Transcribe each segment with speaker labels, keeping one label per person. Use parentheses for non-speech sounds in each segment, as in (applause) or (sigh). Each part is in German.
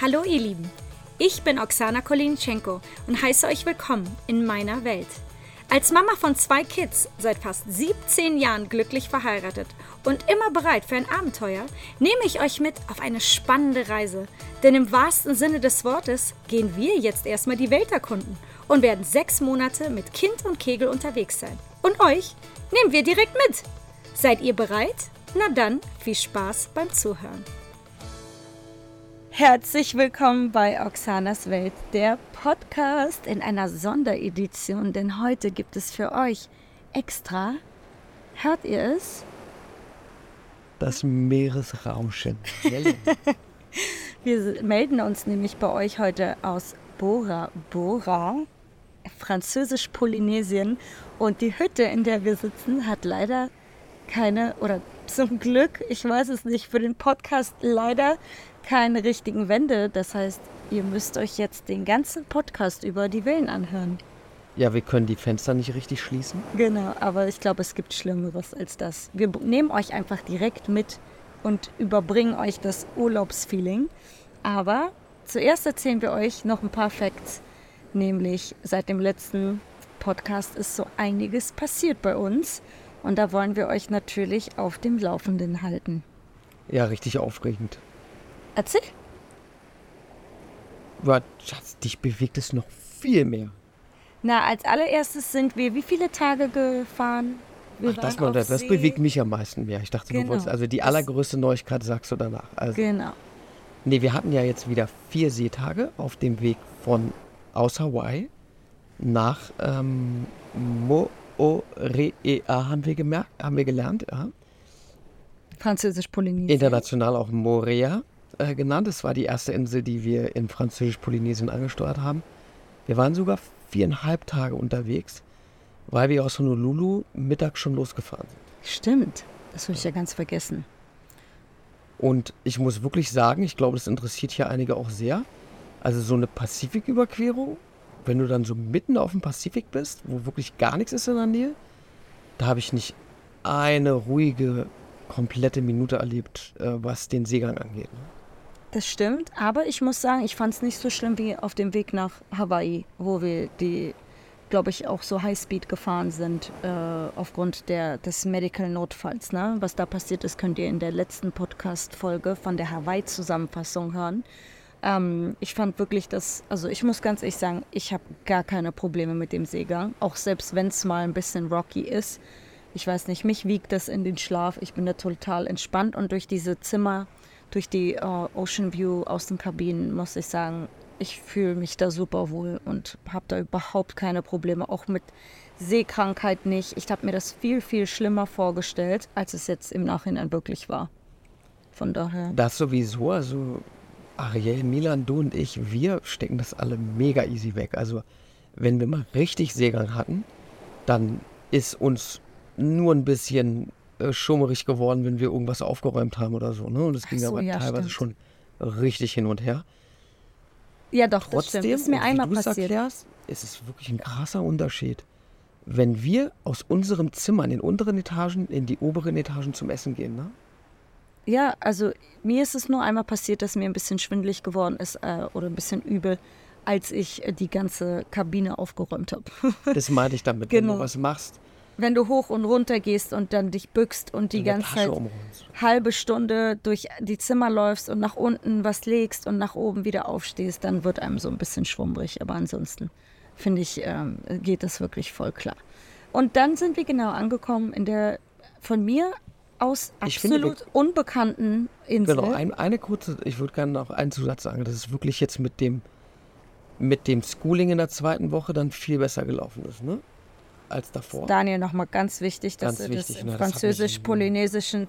Speaker 1: Hallo ihr Lieben, ich bin Oksana Kolinschenko und heiße euch willkommen in meiner Welt. Als Mama von zwei Kids, seit fast 17 Jahren glücklich verheiratet und immer bereit für ein Abenteuer, nehme ich euch mit auf eine spannende Reise. Denn im wahrsten Sinne des Wortes gehen wir jetzt erstmal die Welt erkunden und werden sechs Monate mit Kind und Kegel unterwegs sein. Und euch nehmen wir direkt mit. Seid ihr bereit? Na dann, viel Spaß beim Zuhören. Herzlich willkommen bei Oxanas Welt, der Podcast in einer Sonderedition, denn heute gibt es für euch extra, hört ihr es?
Speaker 2: Das Meeresrauschen. (laughs)
Speaker 1: Wir melden uns nämlich bei euch heute aus Bora Bora, französisch-Polynesien. Und die Hütte, in der wir sitzen, hat leider keine, oder zum Glück, ich weiß es nicht, für den Podcast leider keine richtigen Wände. Das heißt, ihr müsst euch jetzt den ganzen Podcast über die Villen anhören.
Speaker 2: Ja, wir können die Fenster nicht richtig schließen.
Speaker 1: Genau, aber ich glaube, es gibt Schlimmeres als das. Wir nehmen euch einfach direkt mit und überbringen euch das Urlaubsfeeling. Aber zuerst erzählen wir euch noch ein paar Facts. Nämlich seit dem letzten Podcast ist so einiges passiert bei uns. Und da wollen wir euch natürlich auf dem Laufenden halten.
Speaker 2: Ja, richtig aufregend.
Speaker 1: Erzähl.
Speaker 2: Aber Schatz, dich bewegt es noch viel mehr.
Speaker 1: Na, als allererstes sind wir wie viele Tage gefahren?
Speaker 2: Wir Ach, das, mal, das, das bewegt mich am meisten mehr. Ich dachte, genau. du wolltest, also die allergrößte Neuigkeit sagst du danach. Also,
Speaker 1: genau.
Speaker 2: Nee, wir hatten ja jetzt wieder vier Seetage auf dem Weg von aus Hawaii nach ähm, Moorea haben wir gemerkt, haben wir gelernt, ja.
Speaker 1: Französisch-Polynesien.
Speaker 2: International auch Morea äh, genannt. Es war die erste Insel, die wir in Französisch-Polynesien angesteuert haben. Wir waren sogar viereinhalb Tage unterwegs, weil wir aus Honolulu mittags schon losgefahren sind.
Speaker 1: Stimmt, das würde ich ja ganz vergessen.
Speaker 2: Und ich muss wirklich sagen, ich glaube, das interessiert hier einige auch sehr. Also so eine Pazifiküberquerung, wenn du dann so mitten auf dem Pazifik bist, wo wirklich gar nichts ist in der Nähe, da habe ich nicht eine ruhige, komplette Minute erlebt, äh, was den Seegang angeht.
Speaker 1: Das stimmt, aber ich muss sagen, ich fand es nicht so schlimm wie auf dem Weg nach Hawaii, wo wir die, glaube ich, auch so Highspeed gefahren sind äh, aufgrund der, des Medical-Notfalls. Ne? Was da passiert ist, könnt ihr in der letzten Podcast-Folge von der Hawaii-Zusammenfassung hören. Ähm, ich fand wirklich, dass, also ich muss ganz ehrlich sagen, ich habe gar keine Probleme mit dem Seegang, auch selbst wenn es mal ein bisschen rocky ist. Ich weiß nicht, mich wiegt das in den Schlaf. Ich bin da total entspannt und durch diese Zimmer durch die äh, Ocean View aus den Kabinen, muss ich sagen, ich fühle mich da super wohl und habe da überhaupt keine Probleme, auch mit Seekrankheit nicht. Ich habe mir das viel, viel schlimmer vorgestellt, als es jetzt im Nachhinein wirklich war. Von daher.
Speaker 2: Das sowieso, also Ariel, Milan, du und ich, wir stecken das alle mega easy weg. Also wenn wir mal richtig Seegang hatten, dann ist uns nur ein bisschen äh, schummerig geworden, wenn wir irgendwas aufgeräumt haben oder so. Ne? Und es ging so, aber ja, teilweise stimmt. schon richtig hin und her.
Speaker 1: Ja, doch, Trotzdem, das stimmt. Ist mir einmal passiert.
Speaker 2: Erklärst, ist es wirklich ein krasser Unterschied. Wenn wir aus unserem Zimmer in den unteren Etagen in die oberen Etagen zum Essen gehen, ne?
Speaker 1: Ja, also mir ist es nur einmal passiert, dass mir ein bisschen schwindlig geworden ist äh, oder ein bisschen übel, als ich äh, die ganze Kabine aufgeräumt habe.
Speaker 2: das meinte ich damit, genau. wenn du (laughs) was machst
Speaker 1: wenn du hoch und runter gehst und dann dich bückst und die ganze Zeit halbe Stunde durch die Zimmer läufst und nach unten was legst und nach oben wieder aufstehst, dann wird einem so ein bisschen schwummrig. Aber ansonsten finde ich, ähm, geht das wirklich voll klar. Und dann sind wir genau angekommen in der von mir aus absolut finde, unbekannten Insel.
Speaker 2: Genau, ein, eine kurze, ich würde gerne noch einen Zusatz sagen, dass es wirklich jetzt mit dem, mit dem Schooling in der zweiten Woche dann viel besser gelaufen ist, ne? Als davor.
Speaker 1: Daniel, nochmal ganz wichtig, dass ganz wichtig, das französisch-polynesischen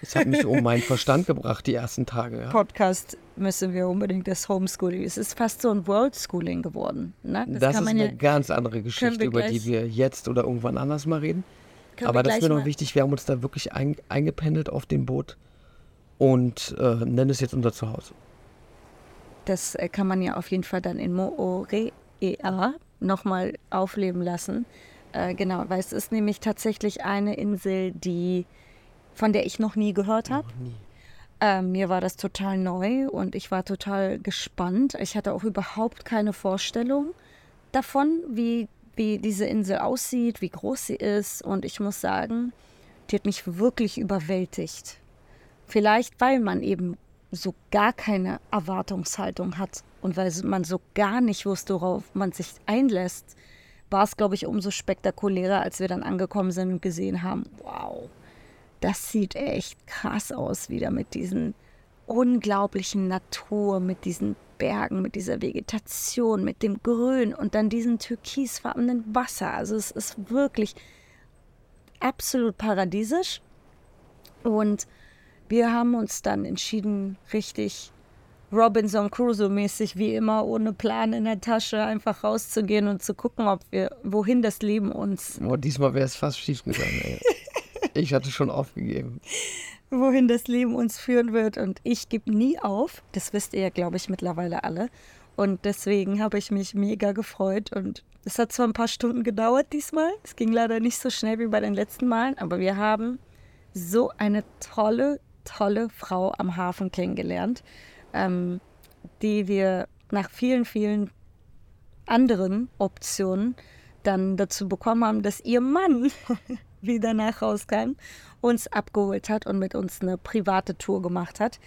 Speaker 2: das hat mich um meinen (laughs) Verstand gebracht, die ersten Tage. Ja.
Speaker 1: Podcast müssen wir unbedingt das Homeschooling. Es ist fast so ein World Schooling geworden.
Speaker 2: Ne? Das, das ist eine ja, ganz andere Geschichte, über die wir jetzt oder irgendwann anders mal reden. Aber das ist mir noch wichtig, wir haben uns da wirklich ein, eingependelt auf dem Boot und äh, nennen es jetzt unser Zuhause.
Speaker 1: Das äh, kann man ja auf jeden Fall dann in Moorea nochmal aufleben lassen. Äh, genau, weil es ist nämlich tatsächlich eine Insel, die von der ich noch nie gehört habe. Ähm, mir war das total neu und ich war total gespannt. Ich hatte auch überhaupt keine Vorstellung davon, wie, wie diese Insel aussieht, wie groß sie ist. Und ich muss sagen, die hat mich wirklich überwältigt. Vielleicht, weil man eben so gar keine Erwartungshaltung hat und weil man so gar nicht wusste, worauf man sich einlässt, war es, glaube ich, umso spektakulärer, als wir dann angekommen sind und gesehen haben, wow, das sieht echt krass aus wieder mit diesen unglaublichen Natur, mit diesen Bergen, mit dieser Vegetation, mit dem Grün und dann diesem türkisfarbenen Wasser. Also es ist wirklich absolut paradiesisch. Und wir haben uns dann entschieden, richtig Robinson Crusoe-mäßig wie immer, ohne Plan in der Tasche, einfach rauszugehen und zu gucken, ob wir, wohin das Leben uns.
Speaker 2: Oh, diesmal wäre es fast schief gegangen, ey. (laughs) ich hatte schon aufgegeben.
Speaker 1: Wohin das Leben uns führen wird. Und ich gebe nie auf. Das wisst ihr ja, glaube ich, mittlerweile alle. Und deswegen habe ich mich mega gefreut. Und es hat zwar ein paar Stunden gedauert diesmal. Es ging leider nicht so schnell wie bei den letzten Malen, aber wir haben so eine tolle, tolle Frau am Hafen kennengelernt ähm, die wir nach vielen, vielen anderen Optionen dann dazu bekommen haben, dass ihr Mann (laughs) wieder nach rauskam, uns abgeholt hat und mit uns eine private Tour gemacht hat.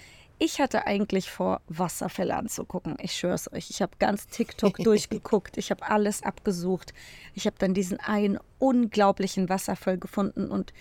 Speaker 1: Ich hatte eigentlich vor, Wasserfälle anzugucken. Ich schwöre es euch. Ich habe ganz TikTok (laughs) durchgeguckt. Ich habe alles abgesucht. Ich habe dann diesen einen unglaublichen Wasserfall gefunden und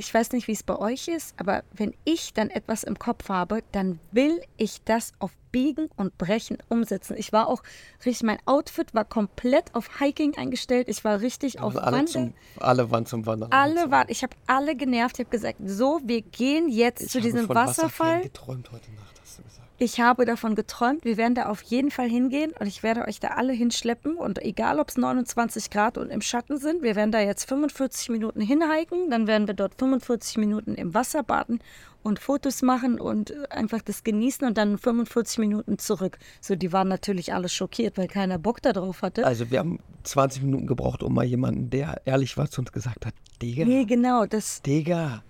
Speaker 1: ich weiß nicht, wie es bei euch ist, aber wenn ich dann etwas im Kopf habe, dann will ich das auf Biegen und Brechen umsetzen. Ich war auch richtig, mein Outfit war komplett auf Hiking eingestellt. Ich war richtig
Speaker 2: Also
Speaker 1: auf
Speaker 2: alle,
Speaker 1: Wandern.
Speaker 2: zum, alle waren zum Wandern.
Speaker 1: Alle waren, ich habe alle genervt. Ich habe gesagt, so, wir gehen jetzt
Speaker 2: Ich
Speaker 1: zu diesem Wasserfall.
Speaker 2: Wasserfällen geträumt heute Nacht, hast du gesagt.
Speaker 1: Ich habe davon geträumt, wir werden da auf jeden Fall hingehen und ich werde euch da alle hinschleppen. Und egal, ob es 29 Grad und im Schatten sind, wir werden da jetzt 45 Minuten hinhiken, dann werden wir dort 45 Minuten im Wasser baden und Fotos machen und einfach das genießen und dann 45 Minuten zurück. So, die waren natürlich alle schockiert, weil keiner Bock darauf hatte.
Speaker 2: Also wir haben 20 Minuten gebraucht, um mal jemanden, der ehrlich war, zu uns gesagt hat, Digga,
Speaker 1: nee, genau, das.
Speaker 2: Digga.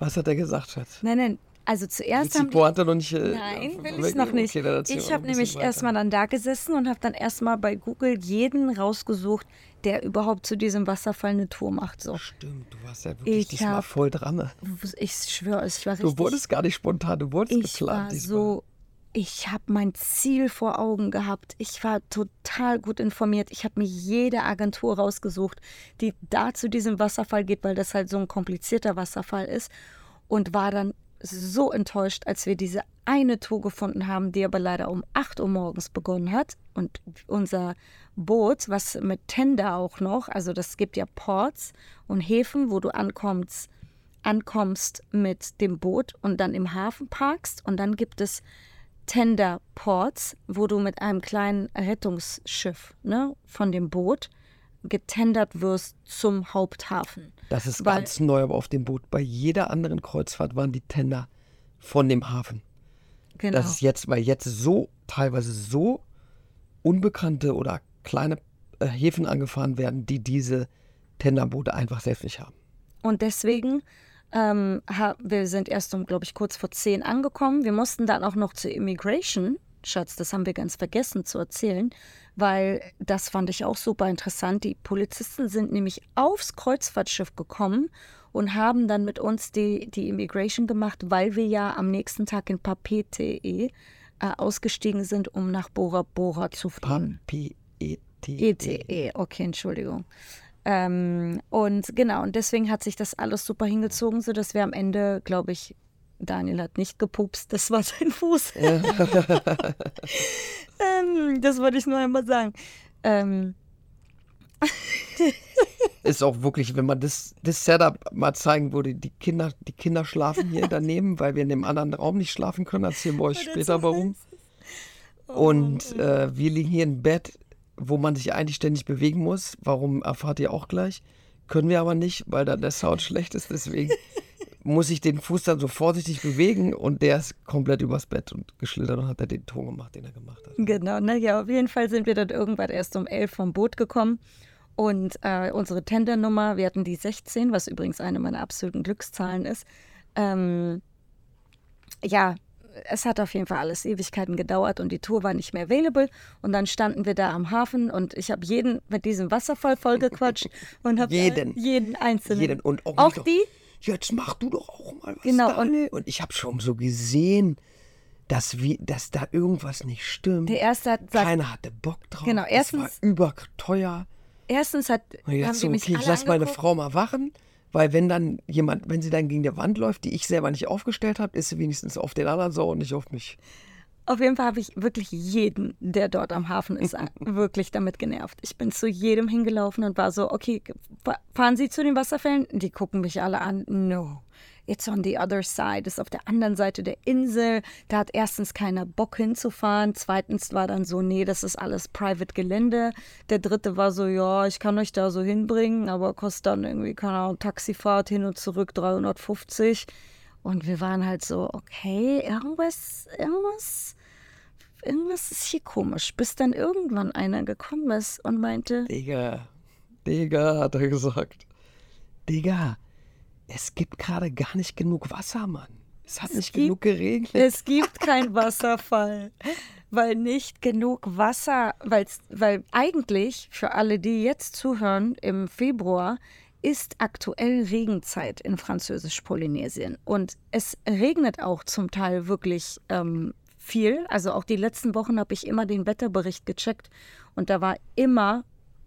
Speaker 2: Was hat er gesagt, Schatz?
Speaker 1: Nein, nein. Also zuerst
Speaker 2: du
Speaker 1: haben
Speaker 2: die Pointe noch nicht... äh,
Speaker 1: Nein, will ich noch nicht.
Speaker 2: Okay,
Speaker 1: ich habe nämlich erstmal dann da gesessen und habe dann erstmal bei Google jeden rausgesucht, der überhaupt zu diesem Wasserfall eine Tour macht. So.
Speaker 2: Stimmt, du warst ja wirklich
Speaker 1: Ich
Speaker 2: diesmal
Speaker 1: hab-
Speaker 2: voll dran. ne?
Speaker 1: Ich schwöre, ich war
Speaker 2: Du
Speaker 1: richtig.
Speaker 2: wurdest gar nicht spontan, du wurdest
Speaker 1: ich
Speaker 2: geplant
Speaker 1: war
Speaker 2: diesmal.
Speaker 1: so. Ich habe mein Ziel vor Augen gehabt. Ich war total gut informiert. Ich habe mir jede Agentur rausgesucht, die da zu diesem Wasserfall geht, weil das halt so ein komplizierter Wasserfall ist. Und war dann so enttäuscht, als wir diese eine Tour gefunden haben, die aber leider um 8 Uhr morgens begonnen hat. Und unser Boot, was mit Tender auch noch, also das gibt ja Ports und Häfen, wo du ankommst, ankommst mit dem Boot und dann im Hafen parkst. Und dann gibt es Tender Ports, wo du mit einem kleinen Rettungsschiff ne, von dem Boot getendert wirst zum Haupthafen.
Speaker 2: Das ist
Speaker 1: Weil-
Speaker 2: ganz neu, aber auf dem Boot. Bei jeder anderen Kreuzfahrt waren die Tender von dem Hafen.
Speaker 1: Genau.
Speaker 2: Das ist jetzt, weil jetzt so teilweise so unbekannte oder kleine äh, Häfen angefahren werden, die diese Tenderboote einfach selbst nicht haben.
Speaker 1: Und deswegen, ähm, ha, wir sind erst um, glaube ich, kurz vor 10 angekommen. Wir mussten dann auch noch zur Immigration. Schatz, das haben wir ganz vergessen zu erzählen, weil das fand ich auch super interessant. Die Polizisten sind nämlich aufs Kreuzfahrtschiff gekommen und haben dann mit uns die, die Immigration gemacht, weil wir ja am nächsten Tag in Papete äh, ausgestiegen sind, um nach Bora Bora zu fliegen.
Speaker 2: P-E-T.
Speaker 1: ETE, okay, Entschuldigung. Ähm, und genau, und deswegen hat sich das alles super hingezogen, sodass wir am Ende, glaube ich, Daniel hat nicht gepupst, das war sein Fuß. (laughs) ähm, das wollte ich nur einmal sagen. Ähm, (laughs)
Speaker 2: Ist auch wirklich, wenn man das, das Setup mal zeigen würde, die Kinder, die Kinder schlafen hier daneben, weil wir in dem anderen Raum nicht schlafen können, erzählen wir euch
Speaker 1: der
Speaker 2: später warum. Und äh, wir liegen hier im Bett, wo man sich eigentlich ständig bewegen muss. Warum erfahrt ihr auch gleich? Können wir aber nicht, weil da der Sound (laughs) schlecht ist. Deswegen muss ich den Fuß dann so vorsichtig bewegen und der ist komplett übers Bett und geschlittert und hat er den Ton gemacht, den er gemacht hat.
Speaker 1: Genau, naja, auf jeden Fall sind wir dann irgendwann erst um 11 vom Boot gekommen. Und äh, unsere Tendernummer, wir hatten die 16, was übrigens eine meiner absoluten Glückszahlen ist, ähm, ja, es hat auf jeden Fall alles Ewigkeiten gedauert und die Tour war nicht mehr available. Und dann standen wir da am Hafen und ich habe jeden mit diesem Wasserfall vollgequatscht (laughs) und habe
Speaker 2: Jeden.
Speaker 1: jeden einzelnen.
Speaker 2: Jeden. Und auch,
Speaker 1: auch die?
Speaker 2: Jetzt mach du doch auch mal was.
Speaker 1: Genau, und-
Speaker 2: ne? und ich habe schon so gesehen, dass, wir, dass da irgendwas nicht stimmt.
Speaker 1: Der erste hat gesagt,
Speaker 2: Keiner hatte Bock drauf.
Speaker 1: Genau,
Speaker 2: Es
Speaker 1: erstens-
Speaker 2: war überteuer.
Speaker 1: erstens hat,
Speaker 2: Und
Speaker 1: haben
Speaker 2: jetzt
Speaker 1: die
Speaker 2: so, okay, ich
Speaker 1: alle
Speaker 2: lass meine. Frau mal wachen, weil wenn dann jemand, wenn sie dann gegen die Wand läuft, die ich selber nicht aufgestellt habe, ist sie wenigstens auf den anderen sauer und nicht auf mich.
Speaker 1: Auf jeden Fall habe ich wirklich jeden, der dort am Hafen ist, (laughs) wirklich damit genervt. Ich bin zu jedem hingelaufen und war so, okay, fa- fahren Sie zu den Wasserfällen? Die gucken mich alle an. No. It's on the other side. Ist auf der anderen Seite der Insel. Da hat erstens keiner Bock hinzufahren. Zweitens war dann so, nee, das ist alles private Gelände. Der dritte war so, ja, ich kann euch da so hinbringen, aber kostet dann irgendwie, keine Ahnung, Taxifahrt hin und zurück 350. Und wir waren halt so, okay, irgendwas, irgendwas, irgendwas ist hier komisch. Bis dann irgendwann einer gekommen ist und meinte,
Speaker 2: Digga, Digga, hat er gesagt. Digga, es gibt gerade gar nicht genug Wasser, Mann. Es hat nicht
Speaker 1: gibt-
Speaker 2: genug geregnet.
Speaker 1: es gibt keinen Wasserfall, weil nicht genug Wasser, weil eigentlich für alle, die jetzt zuhören, im Februar ist aktuell Regenzeit in Französisch-Polynesien. Und es regnet auch zum Teil wirklich ähm, viel. Also auch die letzten Wochen habe ich immer den Wetterbericht gecheckt und da war immer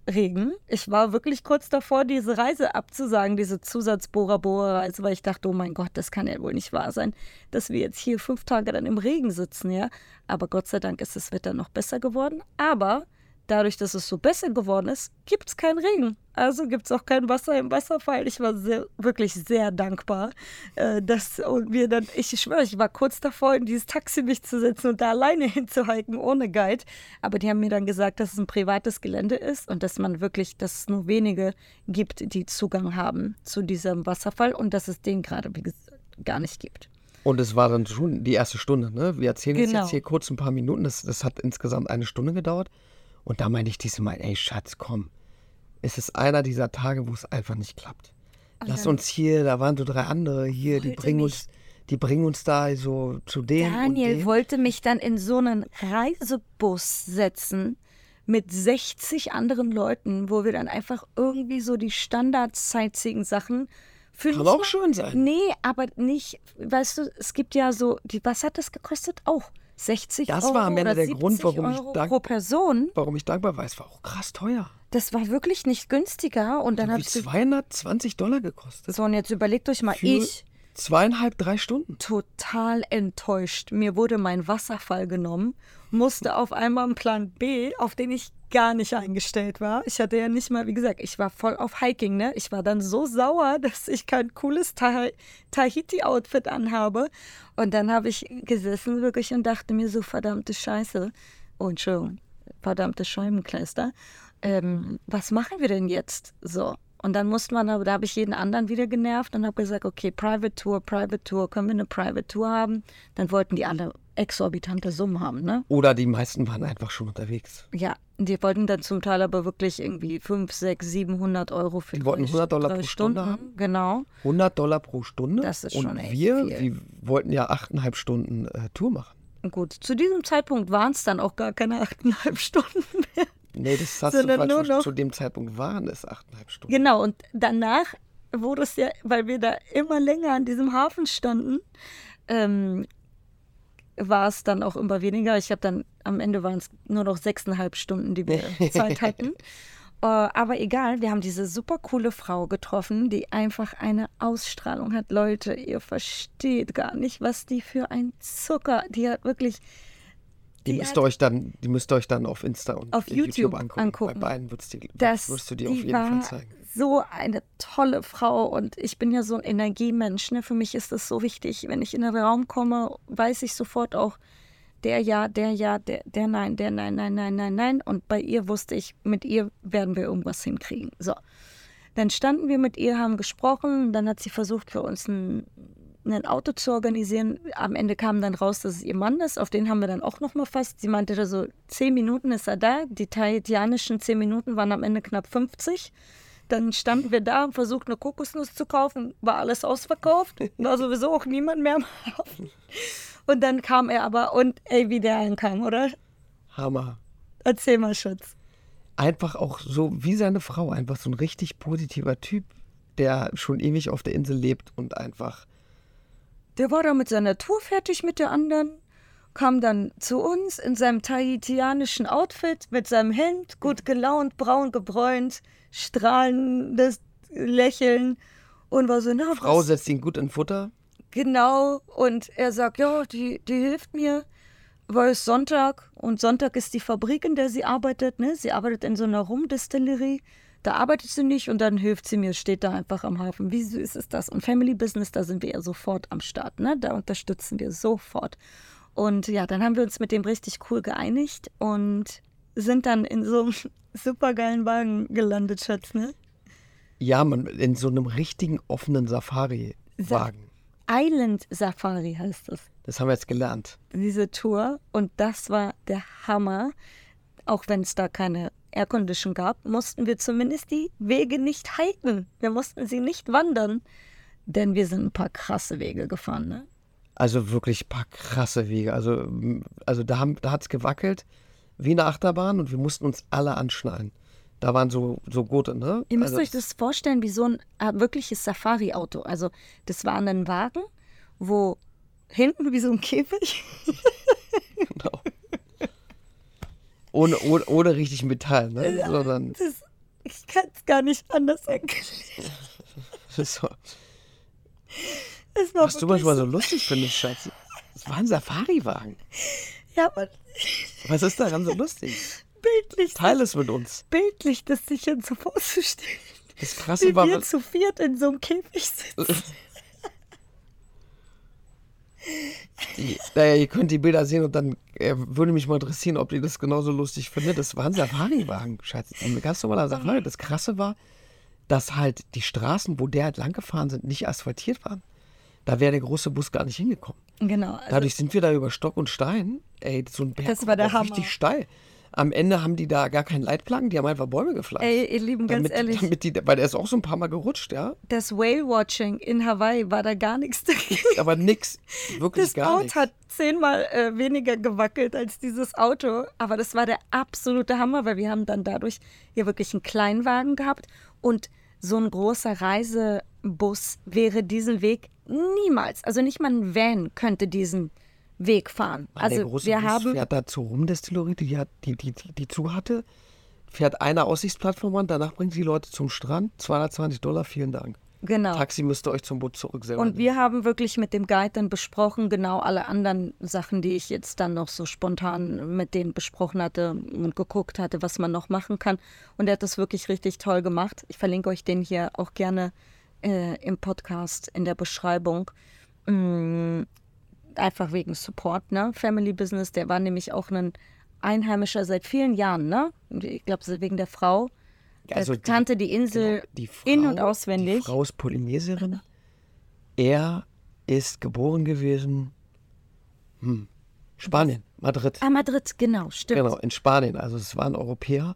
Speaker 1: Regen. Ich war wirklich kurz davor, diese Reise abzusagen, diese Zusatz-Bora-Bora-Reise, weil ich dachte, oh mein Gott, das kann ja wohl nicht wahr sein, dass wir jetzt hier fünf Tage dann im Regen sitzen, ja. Aber Gott sei Dank ist das Wetter noch besser geworden. Aber dadurch, dass es so besser geworden ist, gibt es keinen Regen. Also gibt es auch kein Wasser im Wasserfall. Ich war sehr, wirklich sehr dankbar, äh, dass und wir dann, ich schwöre, ich war kurz davor, in dieses Taxi mich zu setzen und da alleine (laughs) hinzuhiken, ohne Guide. Aber die haben mir dann gesagt, dass es ein privates Gelände ist und dass man wirklich, dass es nur wenige gibt, die Zugang haben zu diesem Wasserfall und dass es den gerade, wie gesagt, gar nicht gibt.
Speaker 2: Und es war dann schon die erste Stunde, ne? Wir erzählen jetzt,
Speaker 1: Genau.
Speaker 2: jetzt hier kurz ein paar Minuten. Das, das hat insgesamt eine Stunde gedauert. Und da meinte ich diesmal, ey Schatz, komm. Es ist einer dieser Tage, wo es einfach nicht klappt. Lass
Speaker 1: dann-
Speaker 2: uns hier, da waren so drei andere hier, die bringen
Speaker 1: mich-
Speaker 2: uns, die bringen uns da so zu denen und
Speaker 1: Daniel
Speaker 2: denen.
Speaker 1: wollte mich dann in so einen Reisebus setzen mit 60 anderen Leuten, wo wir dann einfach irgendwie so die Standard-Sightseeing-Sachen für
Speaker 2: Kann auch
Speaker 1: mal-
Speaker 2: schön sein.
Speaker 1: Nee, aber nicht, weißt du, es gibt ja so, die, was hat das gekostet? Auch 60
Speaker 2: Das
Speaker 1: Euro
Speaker 2: war am Ende der Grund,
Speaker 1: 70
Speaker 2: warum ich dank-
Speaker 1: pro Person.
Speaker 2: Warum ich dankbar war, es war auch krass teuer.
Speaker 1: Das war wirklich nicht günstiger und dann habe ich so,
Speaker 2: 220 Dollar gekostet.
Speaker 1: so, und jetzt überlegt euch mal, ich
Speaker 2: zweieinhalb, drei Stunden.
Speaker 1: total enttäuscht. Mir wurde mein Wasserfall genommen, musste auf einmal einen Plan B, auf den ich gar nicht eingestellt war. Ich hatte ja nicht mal, wie gesagt, ich war voll auf Hiking, ne? Ich war dann so sauer, (laughs) dass ich kein cooles Ta Tahiti-Outfit anhabe. Und dann habe ich gesessen wirklich und dachte mir so, verdammte Scheiße. Oh, Entschuldigung, verdammte Scheibenkleister. Ähm, was machen wir denn jetzt? So. Und dann musste man, aber da habe ich jeden anderen wieder genervt und habe gesagt, okay, Private Tour, Private Tour, können wir eine Private Tour haben? Dann wollten die alle exorbitante Summen haben, ne?
Speaker 2: Oder die meisten waren einfach schon unterwegs.
Speaker 1: Ja, die wollten dann zum Teil aber wirklich irgendwie 5, 6, 700 Euro für
Speaker 2: Die wollten
Speaker 1: drei-
Speaker 2: 100 Dollar pro Stunde haben?
Speaker 1: Genau.
Speaker 2: 100 Dollar pro Stunde.
Speaker 1: Das ist
Speaker 2: und
Speaker 1: schon echt
Speaker 2: wir,
Speaker 1: viel.
Speaker 2: wir wollten ja achteinhalb Stunden äh, Tour machen.
Speaker 1: Gut, zu diesem Zeitpunkt waren es dann auch gar keine 8,5 (laughs) Stunden mehr.
Speaker 2: Nee, das hast
Speaker 1: Sondern
Speaker 2: du
Speaker 1: nur noch-
Speaker 2: Zu dem Zeitpunkt waren es achteinhalb Stunden.
Speaker 1: Genau, und danach wurde es ja, weil wir da immer länger an diesem Hafen standen, ähm, war es dann auch immer weniger. Ich habe dann, am Ende waren es nur noch sechseinhalb Stunden, die wir (laughs) Zeit hatten. Äh, aber egal, wir haben diese super coole Frau getroffen, die einfach eine Ausstrahlung hat. Leute, ihr versteht gar nicht, was die für ein Zucker, die hat wirklich,
Speaker 2: Die, müsst ihr euch dann, die müsst ihr euch dann auf Insta und
Speaker 1: Auf YouTube
Speaker 2: angucken.
Speaker 1: angucken.
Speaker 2: Bei beiden wird's die,
Speaker 1: das,
Speaker 2: wirst du die auf jeden Fall zeigen.
Speaker 1: so eine tolle Frau und ich bin ja so ein Energiemensch. Ne? Für mich ist das so wichtig. Wenn ich in den Raum komme, weiß ich sofort auch, der ja, der ja, der, der nein, der nein, nein, nein, nein, nein. Und bei ihr wusste ich, mit ihr werden wir irgendwas hinkriegen. So. Dann standen wir mit ihr, haben gesprochen, dann hat sie versucht, für uns ein, ein Auto zu organisieren. Am Ende kam dann raus, dass es ihr Mann ist. Auf den haben wir dann auch noch mal fast. Sie meinte so, zehn Minuten ist er da. Die tahitianischen zehn Minuten waren am Ende knapp 50. Dann standen wir da und versuchten eine Kokosnuss zu kaufen, war alles ausverkauft, (laughs) war sowieso auch niemand mehr am Hafen. Und dann kam er aber und ey, wie der ankam, oder?
Speaker 2: Hammer.
Speaker 1: Erzähl mal, Schutz.
Speaker 2: Einfach auch so wie seine Frau, einfach so ein richtig positiver Typ, der schon ewig auf der Insel lebt und einfach.
Speaker 1: Der war da mit seiner Tour fertig mit der anderen, kam dann zu uns in seinem tahitianischen Outfit mit seinem Hemd, gut gelaunt, braun gebräunt, strahlendes Lächeln und war so, na,
Speaker 2: Frau
Speaker 1: was,
Speaker 2: setzt ihn gut in Futter.
Speaker 1: Genau, und er sagt, ja, die, die hilft mir, weil es Sonntag und Sonntag ist die Fabrik, in der sie arbeitet. Ne? Sie arbeitet in so einer Rumdistillerie. Da arbeitet sie nicht und dann hilft sie mir, steht da einfach am Hafen. Wie süß ist das? Und Family Business, da sind wir ja sofort am Start. Ne? Da unterstützen wir sofort. Und ja, dann haben wir uns mit dem richtig cool geeinigt und sind dann in so einem (laughs) supergeilen Wagen gelandet, Schatz. Ne?
Speaker 2: Ja, man, in so einem richtigen offenen Safari-Wagen.
Speaker 1: Island Safari heißt es.
Speaker 2: Das haben wir jetzt gelernt.
Speaker 1: diese Tour und das war der Hammer. Auch wenn es da keine Aircondition gab, mussten wir zumindest die Wege nicht hiken. Wir mussten sie nicht wandern, denn wir sind ein paar krasse Wege gefahren. Ne?
Speaker 2: Also wirklich ein paar krasse Wege. Also, also da, haben, da hat es gewackelt wie eine Achterbahn und wir mussten uns alle anschnallen. Da waren so, so Gurte, ne?
Speaker 1: Ihr müsst
Speaker 2: also,
Speaker 1: euch das vorstellen wie so ein äh, wirkliches Safari-Auto. Also das war ein Wagen, wo hinten wie so ein Käfig (laughs)
Speaker 2: Genau. Ohne, ohne, ohne richtig Metall, ne? Sondern
Speaker 1: das, ich kann es gar nicht anders erklären. (laughs)
Speaker 2: so, was du manchmal so lustig findest, Schatz. Das war ein Safari-Wagen.
Speaker 1: Ja, aber
Speaker 2: Was ist daran so lustig?
Speaker 1: bildlich,
Speaker 2: Teil es mit uns.
Speaker 1: bildlich das sich jetzt so vorzustellen.
Speaker 2: Das Krasse
Speaker 1: Wie
Speaker 2: war,
Speaker 1: wir zu viert in so einem Käfig sitzen. (laughs)
Speaker 2: naja, ihr könnt die Bilder sehen und dann würde mich mal interessieren, ob ihr das genauso lustig findet. Das war ein Safari-Wagen, Schatz. Ein ganz normaler Safari. Das Krasse war, dass halt die Straßen, wo der halt langgefahren sind, nicht asphaltiert waren. Da wäre der große Bus gar nicht hingekommen.
Speaker 1: Genau. Also,
Speaker 2: Dadurch sind wir da über Stock und Stein. Ey, so ein Berg
Speaker 1: Das war der Hammer.
Speaker 2: richtig steil. Am Ende haben die da gar keinen Leitplanken, die haben einfach Bäume gepflanzt.
Speaker 1: ey, ihr Lieben, ganz
Speaker 2: damit,
Speaker 1: ehrlich,
Speaker 2: Damit die, weil der ist auch so ein paar Mal gerutscht, ja.
Speaker 1: das Whale-Watching in Hawaii war da gar nichts dagegen.
Speaker 2: Aber nix, wirklich
Speaker 1: Das
Speaker 2: gar
Speaker 1: Boot
Speaker 2: nichts.
Speaker 1: hat zehnmal äh, weniger gewackelt als dieses Auto. Aber das war der absolute Hammer, weil wir haben dann dadurch hier wirklich einen Kleinwagen gehabt. Und so ein großer Reisebus wäre diesen Weg niemals, also nicht mal ein Van könnte diesen Weg fahren.
Speaker 2: Der
Speaker 1: also
Speaker 2: große
Speaker 1: wir
Speaker 2: Bus
Speaker 1: haben
Speaker 2: fährt da zur Rumdestillerie, die, hat- die, die, die, die zu hatte, fährt eine Aussichtsplattform an, danach bringt die Leute zum Strand, 220 Dollar, vielen Dank.
Speaker 1: genau.
Speaker 2: Taxi müsst ihr euch zum Boot zurück selber
Speaker 1: Und
Speaker 2: nehmen.
Speaker 1: wir haben wirklich mit dem Guide dann besprochen, genau alle anderen Sachen, die ich jetzt dann noch so spontan mit denen besprochen hatte und geguckt hatte, was man noch machen kann. Und er hat das wirklich richtig toll gemacht. Ich verlinke euch den hier auch gerne äh, im Podcast in der Beschreibung. Einfach wegen Support, ne? Family Business, der war nämlich auch ein Einheimischer seit vielen Jahren, ne? Ich glaube, wegen der Frau.
Speaker 2: Also
Speaker 1: der kannte die Insel
Speaker 2: genau, die
Speaker 1: in- und
Speaker 2: Frau-
Speaker 1: auswendig.
Speaker 2: Die Frau ist Polynesierin. Er ist geboren gewesen, hm, Spanien, Madrid.
Speaker 1: Ah, Madrid, genau, stimmt.
Speaker 2: Genau, in Spanien. Also es war ein Europäer,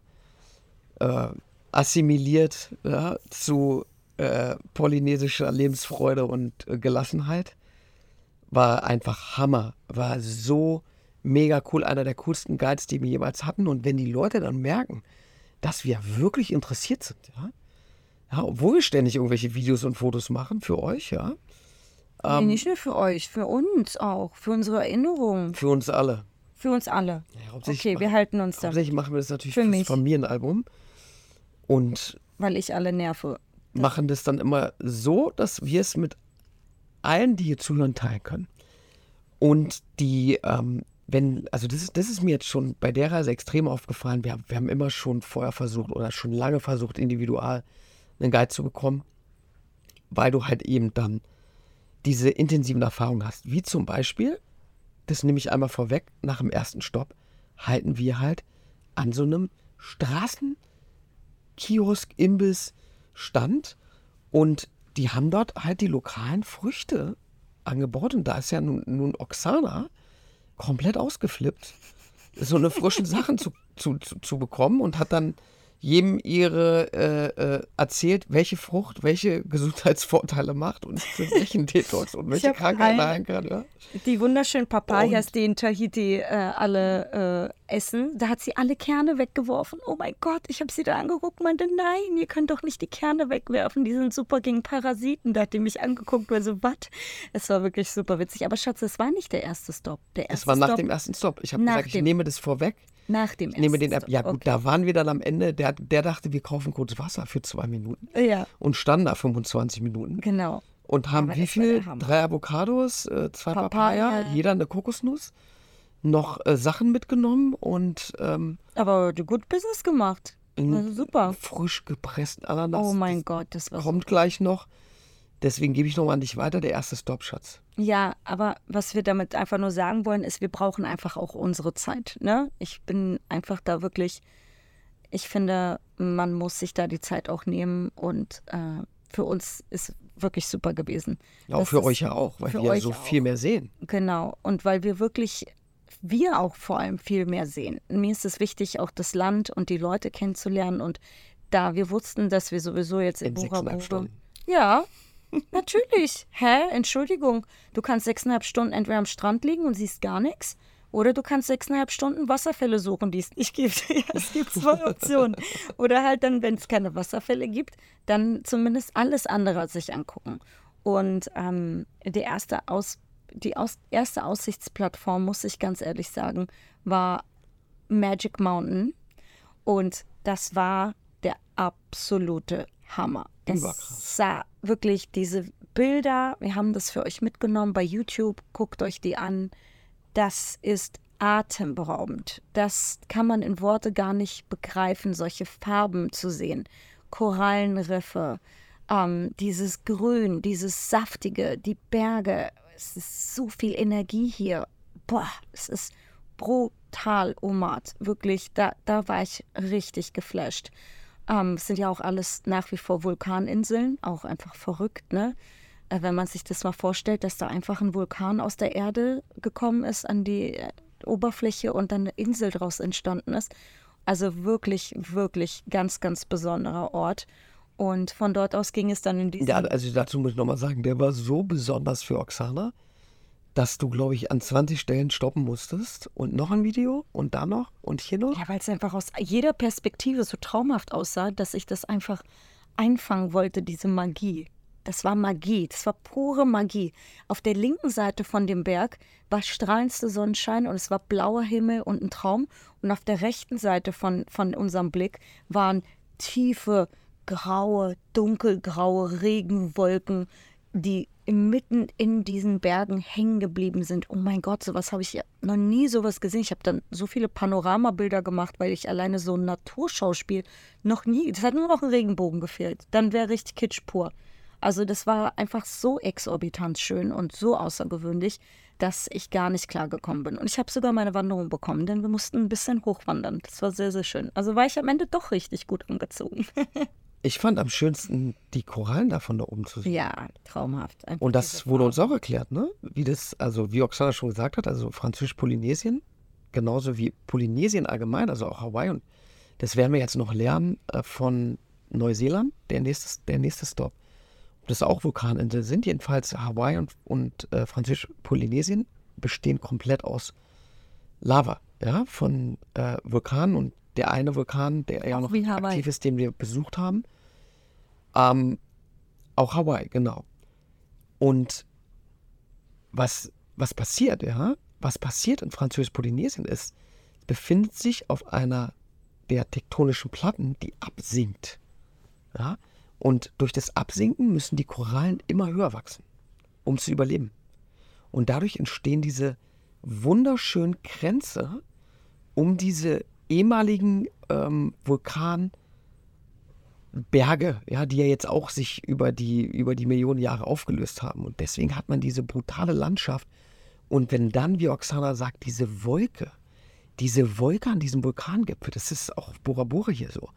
Speaker 2: äh, assimiliert ja, zu äh, polynesischer Lebensfreude und äh, Gelassenheit. War einfach Hammer. War so mega cool. Einer der coolsten Guides, die wir jemals hatten. Und wenn die Leute dann merken, dass wir wirklich interessiert sind, ja, ja obwohl wir ständig irgendwelche Videos und Fotos machen für euch, ja,
Speaker 1: Nee,
Speaker 2: ähm,
Speaker 1: nicht nur für euch, für uns auch, für unsere Erinnerungen,
Speaker 2: für uns alle.
Speaker 1: für uns alle.
Speaker 2: Ja,
Speaker 1: Okay, wir halten uns da,
Speaker 2: Hauptsächlich machen wir das natürlich
Speaker 1: Für mich.
Speaker 2: Familienalbum. Und
Speaker 1: weil ich alle nerve.
Speaker 2: machen das dann immer so, dass wir es mit allen, die hier zuhören, teilen können. Und die, ähm, wenn, also das ist, das ist mir jetzt schon bei der Reise extrem aufgefallen. Wir, haben- wir haben immer schon vorher versucht oder schon lange versucht, individual einen Guide zu bekommen, weil du halt eben dann diese intensiven Erfahrungen hast. Wie zum Beispiel, das nehme ich einmal vorweg, nach dem ersten Stopp halten wir halt an so einem Straßenkiosk, Imbiss, Stand und die haben dort halt die lokalen Früchte angebaut und da ist ja nun, nun Oksana komplett ausgeflippt, so eine frischen Sachen zu, zu, zu, zu bekommen und hat dann jedem ihre äh, äh, erzählt, welche Frucht welche Gesundheitsvorteile macht und für welchen Detox und welche Krankheiten heilen kann. Ja?
Speaker 1: Die wunderschönen Papayas, und? die in Tahiti äh, alle äh, essen, da hat sie alle Kerne weggeworfen. Oh mein Gott, ich habe sie da angeguckt und meinte, nein, ihr könnt doch nicht die Kerne wegwerfen, die sind super gegen Parasiten. Da hat die mich angeguckt und so, was? Es war wirklich super witzig. Aber Schatz, es war nicht der erste Stop. Der erste
Speaker 2: es war nach
Speaker 1: Stop,
Speaker 2: dem ersten Stop. Ich habe gesagt, ich nehme das vorweg.
Speaker 1: Nach dem
Speaker 2: ich nehme den App. Ja, gut, okay. da waren wir dann am Ende. Der, der dachte, wir kaufen kurz Wasser für zwei Minuten.
Speaker 1: Ja.
Speaker 2: Und standen da 25 Minuten.
Speaker 1: Genau.
Speaker 2: Und haben Aber wie viel? Drei Avocados, äh, zwei Papaya, Papaya, jeder eine Kokosnuss. Noch äh, Sachen mitgenommen und. Ähm,
Speaker 1: Aber du gut Business gemacht. Also super.
Speaker 2: Frisch gepressten Ananas.
Speaker 1: Oh mein Gott, das war
Speaker 2: Kommt super. gleich noch. Deswegen gebe ich nochmal an dich weiter, der erste Stop, Schatz.
Speaker 1: Ja, aber was wir damit einfach nur sagen wollen, ist, wir brauchen einfach auch unsere Zeit. Ne? Ich bin einfach da wirklich, ich finde, man muss sich da die Zeit auch nehmen und äh, für uns ist wirklich super gewesen.
Speaker 2: Ja, auch für euch ja auch, weil wir so auch. viel mehr sehen.
Speaker 1: Genau, und weil wir wirklich, wir auch vor allem viel mehr sehen. Mir ist es wichtig, auch das Land und die Leute kennenzulernen und da wir wussten, dass wir sowieso jetzt in, in Bora. Ja, Natürlich. Hä? Entschuldigung. Du kannst sechseinhalb Stunden entweder am Strand liegen und siehst gar nichts. Oder du kannst sechseinhalb Stunden Wasserfälle suchen, die es nicht (laughs) gibt. Ja, es gibt zwei Optionen. Oder halt dann, wenn es keine Wasserfälle gibt, dann zumindest alles andere sich angucken. Und ähm, der erste Aus, die aus, erste Aussichtsplattform, muss ich ganz ehrlich sagen, war Magic Mountain. Und das war der absolute Hammer. Es sah wirklich diese Bilder, wir haben das für euch mitgenommen bei YouTube, guckt euch die an. Das ist atemberaubend. Das kann man in Worte gar nicht begreifen, solche Farben zu sehen. Korallenriffe, ähm, dieses Grün, dieses Saftige, die Berge. Es ist so viel Energie hier. Boah, es ist brutal, Omat. Wirklich, da, da war ich richtig geflasht. Ähm, es sind ja auch alles nach wie vor Vulkaninseln, auch einfach verrückt, ne? Äh, wenn man sich das mal vorstellt, dass da einfach ein Vulkan aus der Erde gekommen ist an die äh, Oberfläche und dann eine Insel daraus entstanden ist. Also wirklich, wirklich ganz, ganz besonderer Ort. Und von dort aus ging es dann in die.
Speaker 2: Ja, also dazu muss ich nochmal sagen, der war so besonders für Oksana dass du, glaube ich, an 20 Stellen stoppen musstest und noch ein Video und da noch und hier noch?
Speaker 1: Ja, weil es einfach aus jeder Perspektive so traumhaft aussah, dass ich das einfach einfangen wollte, diese Magie. Das war Magie, das war pure Magie. Auf der linken Seite von dem Berg war strahlendste Sonnenschein und es war blauer Himmel und ein Traum. Und auf der rechten Seite von, von unserem Blick waren tiefe, graue, dunkelgraue Regenwolken, die mitten in diesen Bergen hängen geblieben sind. Oh mein Gott, sowas habe ich noch nie sowas gesehen. Ich habe dann so viele Panoramabilder gemacht, weil ich alleine so ein Naturschauspiel noch nie. Das hat nur noch ein Regenbogen gefehlt. Dann wäre richtig kitsch pur. Also das war einfach so exorbitant schön und so außergewöhnlich, dass ich gar nicht klargekommen bin. Und ich habe sogar meine Wanderung bekommen, denn wir mussten ein bisschen hochwandern. Das war sehr, sehr schön. Also war ich am Ende doch richtig gut angezogen. (laughs)
Speaker 2: Ich fand am schönsten die Korallen da von da oben zu sehen.
Speaker 1: Ja, traumhaft.
Speaker 2: Einfach und das wurde uns auch erklärt, ne? Wie das, also wie Oksana schon gesagt hat, also Französisch-Polynesien, genauso wie Polynesien allgemein, also auch Hawaii. Und das werden wir jetzt noch lernen äh, von Neuseeland, der nächste, der nächste Stop. Das ist auch Vulkaninseln sind. Jedenfalls Hawaii und, und äh, Französisch-Polynesien bestehen komplett aus Lava, ja, von äh, Vulkanen und der eine Vulkan, der ja noch aktiv ist, den wir besucht haben. Ähm, auch Hawaii, genau. Und was, was passiert, ja? Was passiert in Französisch-Polynesien ist, befindet sich auf einer der tektonischen Platten, die absinkt. Ja? Und durch das Absinken müssen die Korallen immer höher wachsen, um zu überleben. Und dadurch entstehen diese wunderschönen Kränze um diese ehemaligen ähm, Vulkanberge, ja, die ja jetzt auch sich über die, über die Millionen Jahre aufgelöst haben. Und deswegen hat man diese brutale Landschaft. Und wenn dann, wie Oksana sagt, diese Wolke, diese Wolke an diesem Vulkangipfel, das ist auch Bora Bora hier so,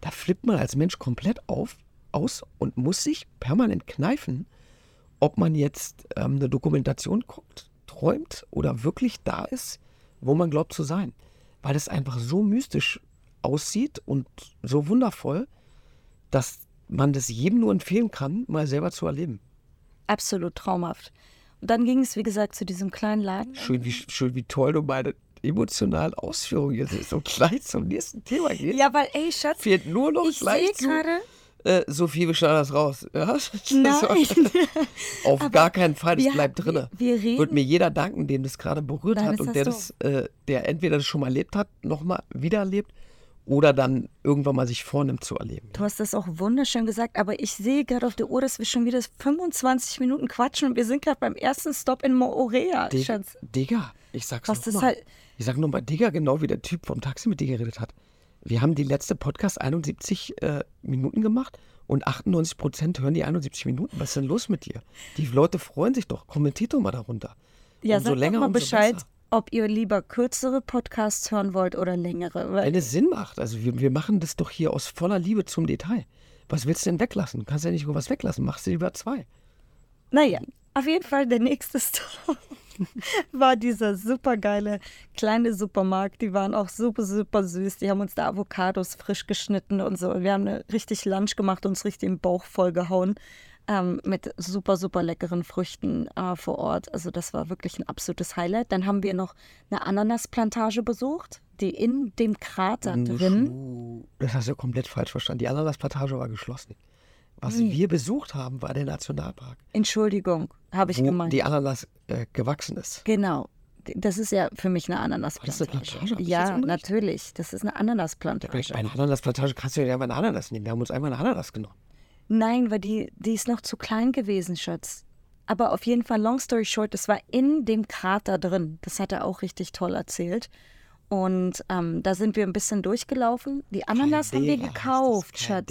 Speaker 2: da flippt man als Mensch komplett auf, aus und muss sich permanent kneifen, ob man jetzt ähm, eine Dokumentation guckt, träumt oder wirklich da ist, wo man glaubt zu sein weil es einfach so mystisch aussieht und so wundervoll, dass man das jedem nur empfehlen kann, mal selber zu erleben.
Speaker 1: Absolut traumhaft. Und dann ging es, wie gesagt, zu diesem kleinen Laden.
Speaker 2: Schön, wie, schön, wie toll du meine emotionalen Ausführungen jetzt so gleich zum nächsten Thema gehst.
Speaker 1: Ja, weil, ey, Schatz,
Speaker 2: Fehlt nur noch
Speaker 1: ich
Speaker 2: gleich
Speaker 1: sehe
Speaker 2: zu,
Speaker 1: gerade.
Speaker 2: Äh, Sophie, wir schneiden das raus. (laughs) Ja?
Speaker 1: Nein. (laughs)
Speaker 2: Auf
Speaker 1: Aber
Speaker 2: gar keinen Fall, das
Speaker 1: wir-
Speaker 2: bleibt drin.
Speaker 1: wir-
Speaker 2: Wird mir jeder danken, dem das gerade berührt
Speaker 1: Nein,
Speaker 2: hat und der das, äh, der entweder das schon mal erlebt hat, nochmal wieder erlebt oder dann irgendwann mal sich vornimmt zu erleben.
Speaker 1: Du hast das auch wunderschön gesagt, aber ich sehe gerade auf der Uhr, dass wir schon wieder 25 Minuten quatschen und wir sind gerade beim ersten Stop in Moorea,
Speaker 2: Dig-. Digga, ich sag's
Speaker 1: Was
Speaker 2: noch mal.
Speaker 1: halt-
Speaker 2: Ich sag nur mal Digga, genau wie der Typ vom Taxi mit dir geredet hat. Wir haben die letzte Podcast 71 äh, Minuten gemacht und 98 Prozent hören die 71 Minuten. Was ist denn los mit dir? Die Leute freuen sich doch. Kommentiert doch mal darunter.
Speaker 1: Ja,
Speaker 2: umso
Speaker 1: sag
Speaker 2: länger,
Speaker 1: doch mal Bescheid,
Speaker 2: besser.
Speaker 1: ob ihr lieber kürzere Podcasts hören wollt oder längere.
Speaker 2: Wenn es Sinn macht. Also wir, wir machen das doch hier aus voller Liebe zum Detail. Was willst du denn weglassen? Du kannst ja nicht irgendwas weglassen. Machst du lieber zwei.
Speaker 1: naja, auf jeden Fall der nächste Stop (laughs) war dieser supergeile kleine Supermarkt. Die waren auch super, super süß. Die haben uns da Avocados frisch geschnitten und so. Wir haben richtig Lunch gemacht, uns richtig den Bauch vollgehauen. Ähm, mit super, super leckeren Früchten äh, vor Ort. Also das war wirklich ein absolutes Highlight. Dann haben wir noch eine Ananasplantage besucht, die in dem Krater drin.
Speaker 2: Das hast du komplett falsch verstanden. Die Ananasplantage war geschlossen. Was
Speaker 1: Hm.
Speaker 2: wir besucht haben, war der Nationalpark,
Speaker 1: Entschuldigung, habe ich
Speaker 2: wo
Speaker 1: gemeint.
Speaker 2: die Ananas äh, gewachsen ist.
Speaker 1: Genau. Das ist ja für mich eine Ananasplantage.
Speaker 2: Plantage? Hab ich das
Speaker 1: Ja,
Speaker 2: unrecht?
Speaker 1: natürlich. Das ist eine Ananasplantage.
Speaker 2: Bei einer Ananasplantage kannst du ja einfach eine Ananas nehmen. Wir haben uns einmal eine Ananas genommen.
Speaker 1: Nein, weil die, die ist noch zu klein gewesen, Schatz. Aber auf jeden Fall, long story short, das war in dem Krater drin. Das hat er auch richtig toll erzählt. Und ähm, da sind wir ein bisschen durchgelaufen. Die Ananas haben wir
Speaker 2: das,
Speaker 1: gekauft, Schatz.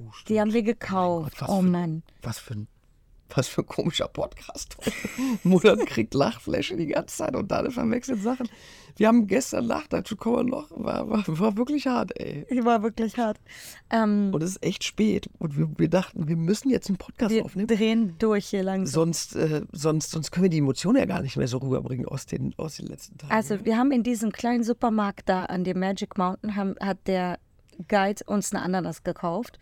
Speaker 2: Oh.
Speaker 1: Die haben wir gekauft.
Speaker 2: Gott, was
Speaker 1: oh
Speaker 2: für-
Speaker 1: Mann.
Speaker 2: Was für ein, was für ein komischer Podcast. (laughs) Mutter kriegt Lachfläche die ganze Zeit und dann verwechselt Sachen. Wir haben gestern Nacht, dazu kommen wir noch, war, war, war wirklich hart, ey.
Speaker 1: War wirklich hart. Ähm,
Speaker 2: Und es ist echt spät und wir, wir dachten, wir müssen jetzt einen Podcast
Speaker 1: wir
Speaker 2: aufnehmen.
Speaker 1: drehen durch hier langsam.
Speaker 2: Sonst, äh, sonst, sonst können wir die Emotionen ja gar nicht mehr so rüberbringen aus den, aus den letzten Tagen.
Speaker 1: Also wir haben in diesem kleinen Supermarkt da an dem Magic Mountain, haben, hat der Guide uns eine Ananas gekauft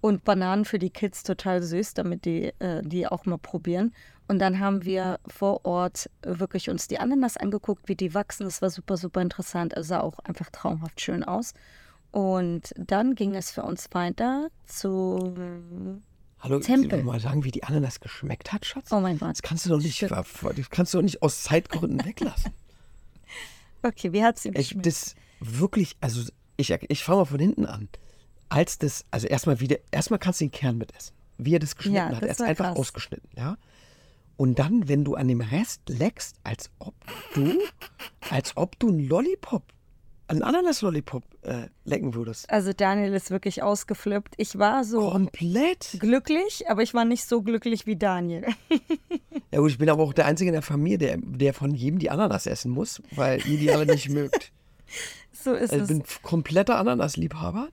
Speaker 1: und Bananen für die Kids total süß, damit die äh, die auch mal probieren. Und dann haben wir vor Ort wirklich uns die Ananas angeguckt, wie die wachsen. Das war super, super interessant. Es sah auch einfach traumhaft schön aus. Und dann ging es für uns weiter zu...
Speaker 2: Hallo,
Speaker 1: Tempel.
Speaker 2: Tempel. mal sagen, wie die Ananas geschmeckt hat, Schatz?
Speaker 1: Oh mein Gott.
Speaker 2: Das kannst du doch nicht, das kannst du doch nicht aus Zeitgründen weglassen. (laughs)
Speaker 1: Okay, wie hat sie
Speaker 2: Ich,
Speaker 1: geschmeckt?
Speaker 2: das wirklich, also ich, ich fange mal von hinten an. Als das, also erstmal wieder, erstmal kannst du den Kern mitessen. Wie er das geschnitten
Speaker 1: Ja,
Speaker 2: hat.
Speaker 1: das
Speaker 2: Er ist einfach
Speaker 1: krass.
Speaker 2: ausgeschnitten, ja. Und dann, wenn du an dem Rest leckst, als ob du, als ob du einen Lollipop, einen Ananas-Lollipop äh, lecken würdest.
Speaker 1: Also Daniel ist wirklich ausgeflippt. Ich war so
Speaker 2: Komplett.
Speaker 1: glücklich, aber ich war nicht so glücklich wie Daniel. (laughs)
Speaker 2: Ja gut, ich bin aber auch der Einzige in der Familie, der, der von jedem die Ananas essen muss, weil ihr die alle nicht mögt. (laughs)
Speaker 1: So ist
Speaker 2: Also ich
Speaker 1: es.
Speaker 2: bin kompletter Ananas-Liebhaber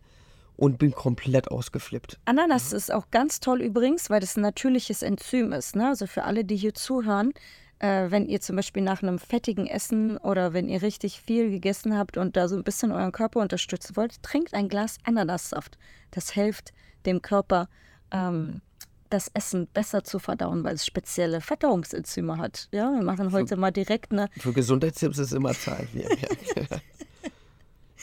Speaker 2: und bin komplett ausgeflippt.
Speaker 1: Ananas ist auch ganz toll übrigens, weil das ein natürliches Enzym ist. Ne? Also für alle, die hier zuhören, äh, wenn ihr zum Beispiel nach einem fettigen Essen oder wenn ihr richtig viel gegessen habt und da so ein bisschen euren Körper unterstützen wollt, trinkt ein Glas Ananassaft. Das hilft dem Körper, ähm, das Essen besser zu verdauen, weil es spezielle Verdauungsenzyme hat. Ja, wir machen heute mal direkt eine
Speaker 2: Für Gesundheitstipps ist immer Zeit. ihr (laughs) merkt. (laughs)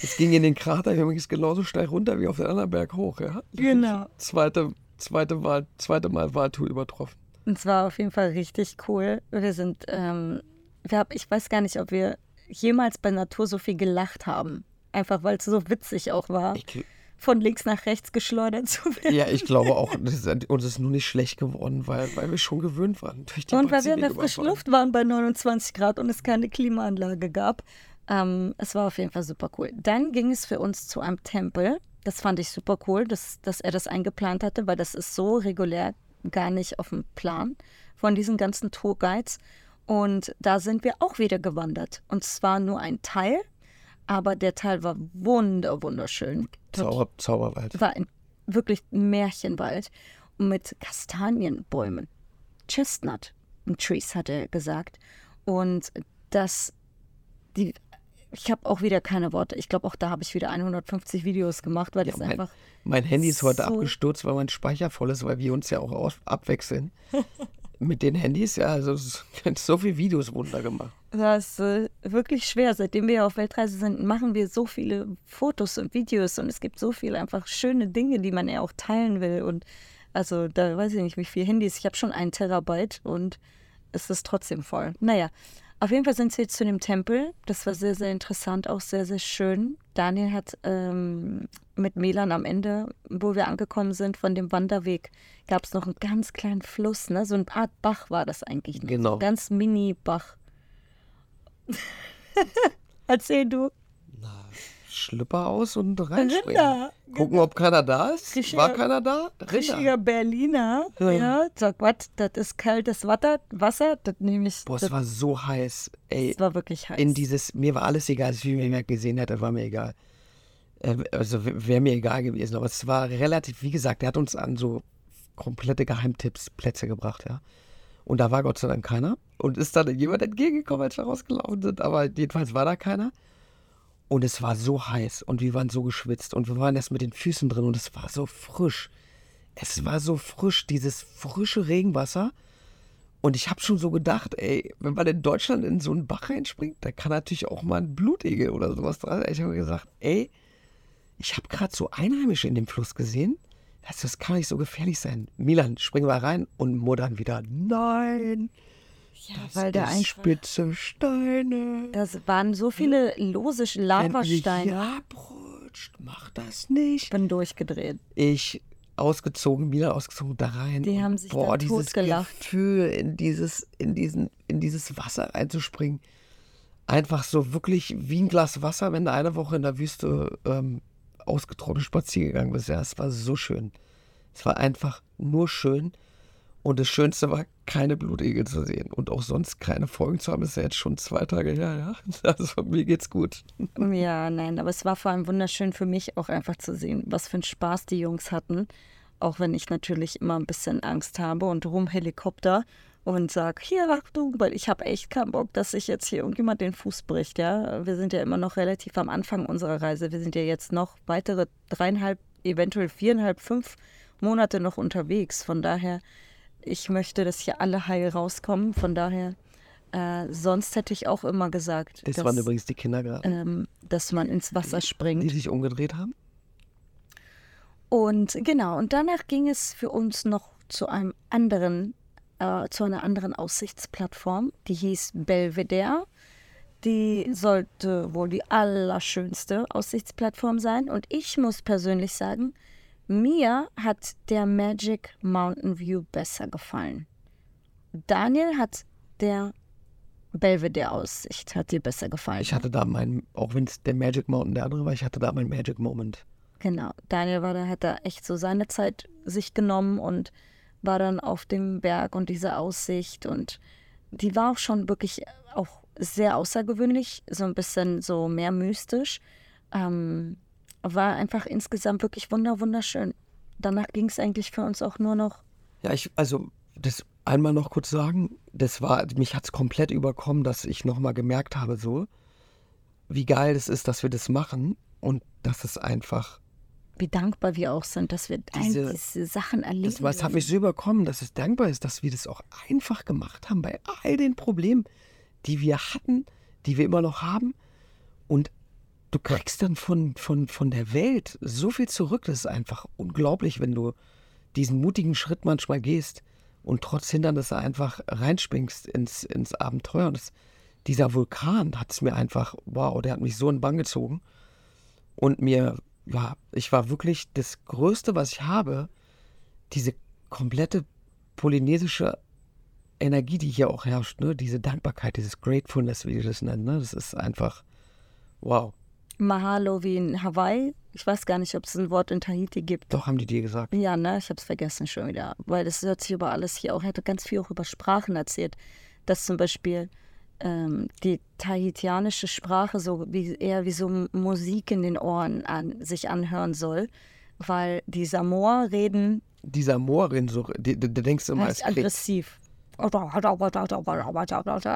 Speaker 2: Es ging in den Krater übrigens genauso steil runter wie auf den anderen Berg hoch. Ja?
Speaker 1: Genau.
Speaker 2: Zweite, zweite, Wahl, zweite Mal Wahltour übertroffen.
Speaker 1: Und es war auf jeden Fall richtig cool. Wir sind, ähm, wir hab, ich weiß gar nicht, ob wir jemals bei Natur so viel gelacht haben. Einfach weil es so witzig auch war,
Speaker 2: Ich,
Speaker 1: von links nach rechts geschleudert zu werden.
Speaker 2: ja, ich glaube auch, (laughs) das ist, uns ist nur nicht schlecht geworden, weil, weil wir schon gewöhnt waren. Durch die
Speaker 1: Und weil wir in der frischen. Luft waren bei 29 Grad und es keine Klimaanlage gab. Ähm, es war auf jeden Fall super cool. Dann ging es für uns zu einem Tempel. Das fand ich super cool, dass, dass er das eingeplant hatte, weil das ist so regulär gar nicht auf dem Plan von diesen ganzen Tourguides. Und da sind wir auch wieder gewandert. Und zwar nur ein Teil, aber der Teil war wunder, wunderschön.
Speaker 2: Zauber, Zauberwald.
Speaker 1: war ein, wirklich Märchenwald mit Kastanienbäumen. Chestnut Trees, hat er gesagt. Und das, die, ich habe auch wieder keine Worte. Ich glaube, auch da habe ich wieder 150 Videos gemacht, weil
Speaker 2: Ja,
Speaker 1: das
Speaker 2: mein,
Speaker 1: einfach.
Speaker 2: mein Handy ist heute
Speaker 1: so-
Speaker 2: abgestürzt, weil mein Speicher voll ist, weil wir uns ja auch abwechseln. (laughs) Mit den Handys, ja, also es- so viele Videos wurden da gemacht.
Speaker 1: Das ist äh, wirklich schwer. Seitdem wir auf Weltreise sind, machen wir so viele Fotos und Videos und es gibt so viele einfach schöne Dinge, die man ja auch teilen will. Und also da weiß ich nicht, wie viele Handys. Ich habe schon einen Terabyte und es ist trotzdem voll. Naja, auf jeden Fall sind wir jetzt zu dem Tempel. Das war sehr, sehr interessant, auch sehr, sehr schön. Daniel hat ähm, mit Milan am Ende, wo wir angekommen sind, von dem Wanderweg, gab es noch einen ganz kleinen Fluss, ne? So eine Art Bach war das eigentlich. noch.
Speaker 2: Genau.
Speaker 1: So ein ganz Mini-Bach. (laughs) Erzähl du.
Speaker 2: Schlüpper aus und reinspringen.
Speaker 1: Rinder.
Speaker 2: Gucken, ob keiner da ist.
Speaker 1: Richtiger-
Speaker 2: War keiner da?
Speaker 1: Richtiger
Speaker 2: Rinder.
Speaker 1: Berliner.
Speaker 2: Ja.
Speaker 1: Ja. Sag, was? Das ist kaltes Wasser. Wasser. Das nehme ich.
Speaker 2: Boah, es
Speaker 1: das,
Speaker 2: war so heiß. Ey,
Speaker 1: das war wirklich heiß.
Speaker 2: in dieses, mir war alles egal, wie mir jemand gesehen hätte, war mir egal. Äh, Also wäre mir egal gewesen, aber es war relativ, wie gesagt, er hat uns an so komplette Geheimtipps Plätze gebracht, ja. Und da war Gott sei Dank keiner. Und ist dann jemand entgegengekommen, als wir rausgelaufen sind, aber jedenfalls war da keiner. Und es war so heiß und wir waren so geschwitzt und wir waren erst mit den Füßen drin und es war so frisch. Es war so frisch, dieses frische Regenwasser. Und ich habe schon so gedacht, ey, wenn man in Deutschland in so einen Bach reinspringt, da kann natürlich auch mal ein Blutegel oder sowas dran. Ich habe gesagt, ey, ich habe gerade so Einheimische in dem Fluss gesehen. Das, kann nicht so gefährlich sein. Milan, springen wir rein und muttern wieder. Nein,
Speaker 1: ja,
Speaker 2: das
Speaker 1: weil der
Speaker 2: spitze Steine.
Speaker 1: Das waren so viele lose Lavasteine.
Speaker 2: hier abrutscht, mach das nicht.
Speaker 1: Ich bin durchgedreht.
Speaker 2: ich ausgezogen, Mila ausgezogen, da rein.
Speaker 1: Die haben sich
Speaker 2: boah,
Speaker 1: da
Speaker 2: dieses
Speaker 1: totgelacht.
Speaker 2: Gefühl, in dieses, in diesen, in dieses Wasser reinzuspringen. Einfach so wirklich wie ein Glas Wasser, wenn du eine Woche in der Wüste ähm, ausgetrocknet spazieren gegangen bist. Ja, es war so schön. Es war einfach nur schön. Und das Schönste war, keine Blutegel zu sehen. Und auch sonst keine Folgen zu haben, ist ja jetzt schon zwei Tage her, ja. (laughs) Also mir geht's gut.
Speaker 1: Ja, nein, aber es war vor allem wunderschön für mich auch einfach zu sehen, was für einen Spaß die Jungs hatten. Auch wenn ich natürlich immer ein bisschen Angst habe und rum Helikopter und sag, hier Achtung, weil ich habe echt keinen Bock, dass sich jetzt hier irgendjemand den Fuß bricht, ja. Wir sind ja immer noch relativ am Anfang unserer Reise. Wir sind ja jetzt noch weitere dreieinhalb, eventuell viereinhalb, fünf Monate noch unterwegs. Von daher, ich möchte, dass hier alle heil rauskommen. Von daher, äh, sonst hätte ich auch immer gesagt,
Speaker 2: Das
Speaker 1: dass,
Speaker 2: waren übrigens die Kinder gerade,
Speaker 1: ähm, dass man ins Wasser
Speaker 2: die
Speaker 1: springt.
Speaker 2: sich umgedreht haben.
Speaker 1: Und genau, und danach ging es für uns noch zu einem anderen, äh, zu einer anderen Aussichtsplattform, die hieß Belvedere. Die sollte wohl die allerschönste Aussichtsplattform sein. Und ich muss persönlich sagen, mir hat der Magic Mountain View besser gefallen. Daniel hat der Belvedere-Aussicht, hat dir besser gefallen.
Speaker 2: Ich hatte da meinen, auch wenn es der Magic Mountain der andere war, ich hatte da meinen Magic Moment.
Speaker 1: Genau. Daniel war da, hat da echt so seine Zeit sich genommen und war dann auf dem Berg und diese Aussicht und die war auch schon wirklich auch sehr außergewöhnlich, so ein bisschen so mehr mystisch. Ähm, war einfach insgesamt wirklich wunder wunderschön. Danach ging es eigentlich für uns auch nur noch.
Speaker 2: Ja, ich, also, das einmal noch kurz sagen, das war, mich hat es komplett überkommen, dass ich nochmal gemerkt habe, so, wie geil es ist, dass wir das machen und dass es einfach,
Speaker 1: Wie dankbar wir auch sind, dass wir
Speaker 2: Diese-
Speaker 1: diese Sachen erleben.
Speaker 2: das, es hat mich so überkommen, dass es dankbar ist, dass wir das auch einfach gemacht haben bei all den Problemen, die wir hatten, die wir immer noch haben und du kriegst dann von, von, von der Welt so viel zurück, das ist einfach unglaublich, wenn du diesen mutigen Schritt manchmal gehst und trotz Hindernisse einfach reinspringst ins, ins Abenteuer. Und das, dieser Vulkan hat es mir einfach, wow, der hat mich so in Bann gezogen. Und mir, ja, ich war wirklich das Größte, was ich habe, diese komplette polynesische Energie, die hier auch herrscht, ne? diese Dankbarkeit, dieses Gratefulness, wie die das nennen, ne? das ist einfach, wow.
Speaker 1: Mahalo wie in Hawaii. Ich weiß gar nicht, ob es ein Wort in Tahiti gibt.
Speaker 2: Doch, haben die dir gesagt.
Speaker 1: Ja, ne, ich habe es vergessen schon wieder, weil das hört sich über alles hier auch, er hatte ganz viel auch über Sprachen erzählt, dass zum Beispiel ähm, die tahitianische Sprache so wie eher wie so Musik in den Ohren an, sich anhören soll, weil die Samoa reden
Speaker 2: Dieser Moorin, so, du, du denkst immer,
Speaker 1: heißt
Speaker 2: es
Speaker 1: aggressiv.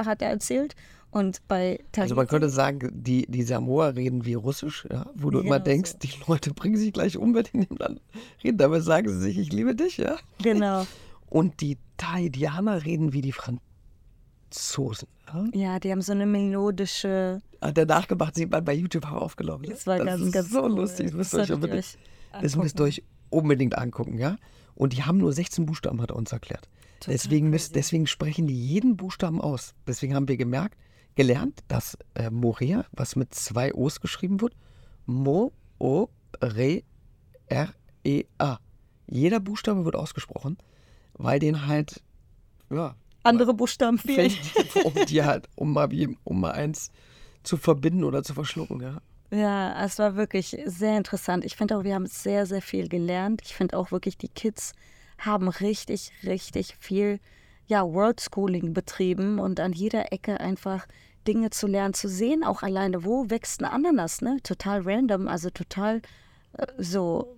Speaker 1: Hat er erzählt. Und bei Tahiti,
Speaker 2: Also man könnte sagen, die, die Samoa reden wie Russisch, ja? wo du
Speaker 1: Genau
Speaker 2: immer denkst,
Speaker 1: so.
Speaker 2: die Leute bringen sich gleich um, wenn die in dem Land reden. Dabei sagen sie sich, ich liebe dich, ja.
Speaker 1: Genau.
Speaker 2: Und die Tahitianer reden wie die Franzosen. Ja?
Speaker 1: Ja, die haben so eine melodische.
Speaker 2: Hat der nachgemacht, sieht man bei YouTube auch aufgelaufen. ja?
Speaker 1: Das war ganz,
Speaker 2: ist
Speaker 1: ganz
Speaker 2: so
Speaker 1: cool.
Speaker 2: lustig. Das müsst ihr euch unbedingt,
Speaker 1: euch
Speaker 2: das müsst ihr euch unbedingt angucken, ja. Und die haben nur 16 Buchstaben, hat er uns erklärt. Deswegen, müsst, deswegen sprechen die jeden Buchstaben aus. Deswegen haben wir gemerkt, gelernt, dass äh, Morea, was mit zwei O's geschrieben wird, Mo, O, Re, R, E, A. Jeder Buchstabe wird ausgesprochen, weil den halt, ja,
Speaker 1: Andere Buchstaben fehlen.
Speaker 2: um (laughs) die halt, um mal, wie- um mal eins zu verbinden oder zu verschlucken, ja.
Speaker 1: Ja, es war wirklich sehr interessant. Ich finde auch, wir haben sehr, sehr viel gelernt. Ich finde auch wirklich, die Kids haben richtig, richtig viel ja, World Schooling betrieben und an jeder Ecke einfach Dinge zu lernen, zu sehen, auch alleine, wo wächst ein Ananas, ne? Total random, also total äh, so,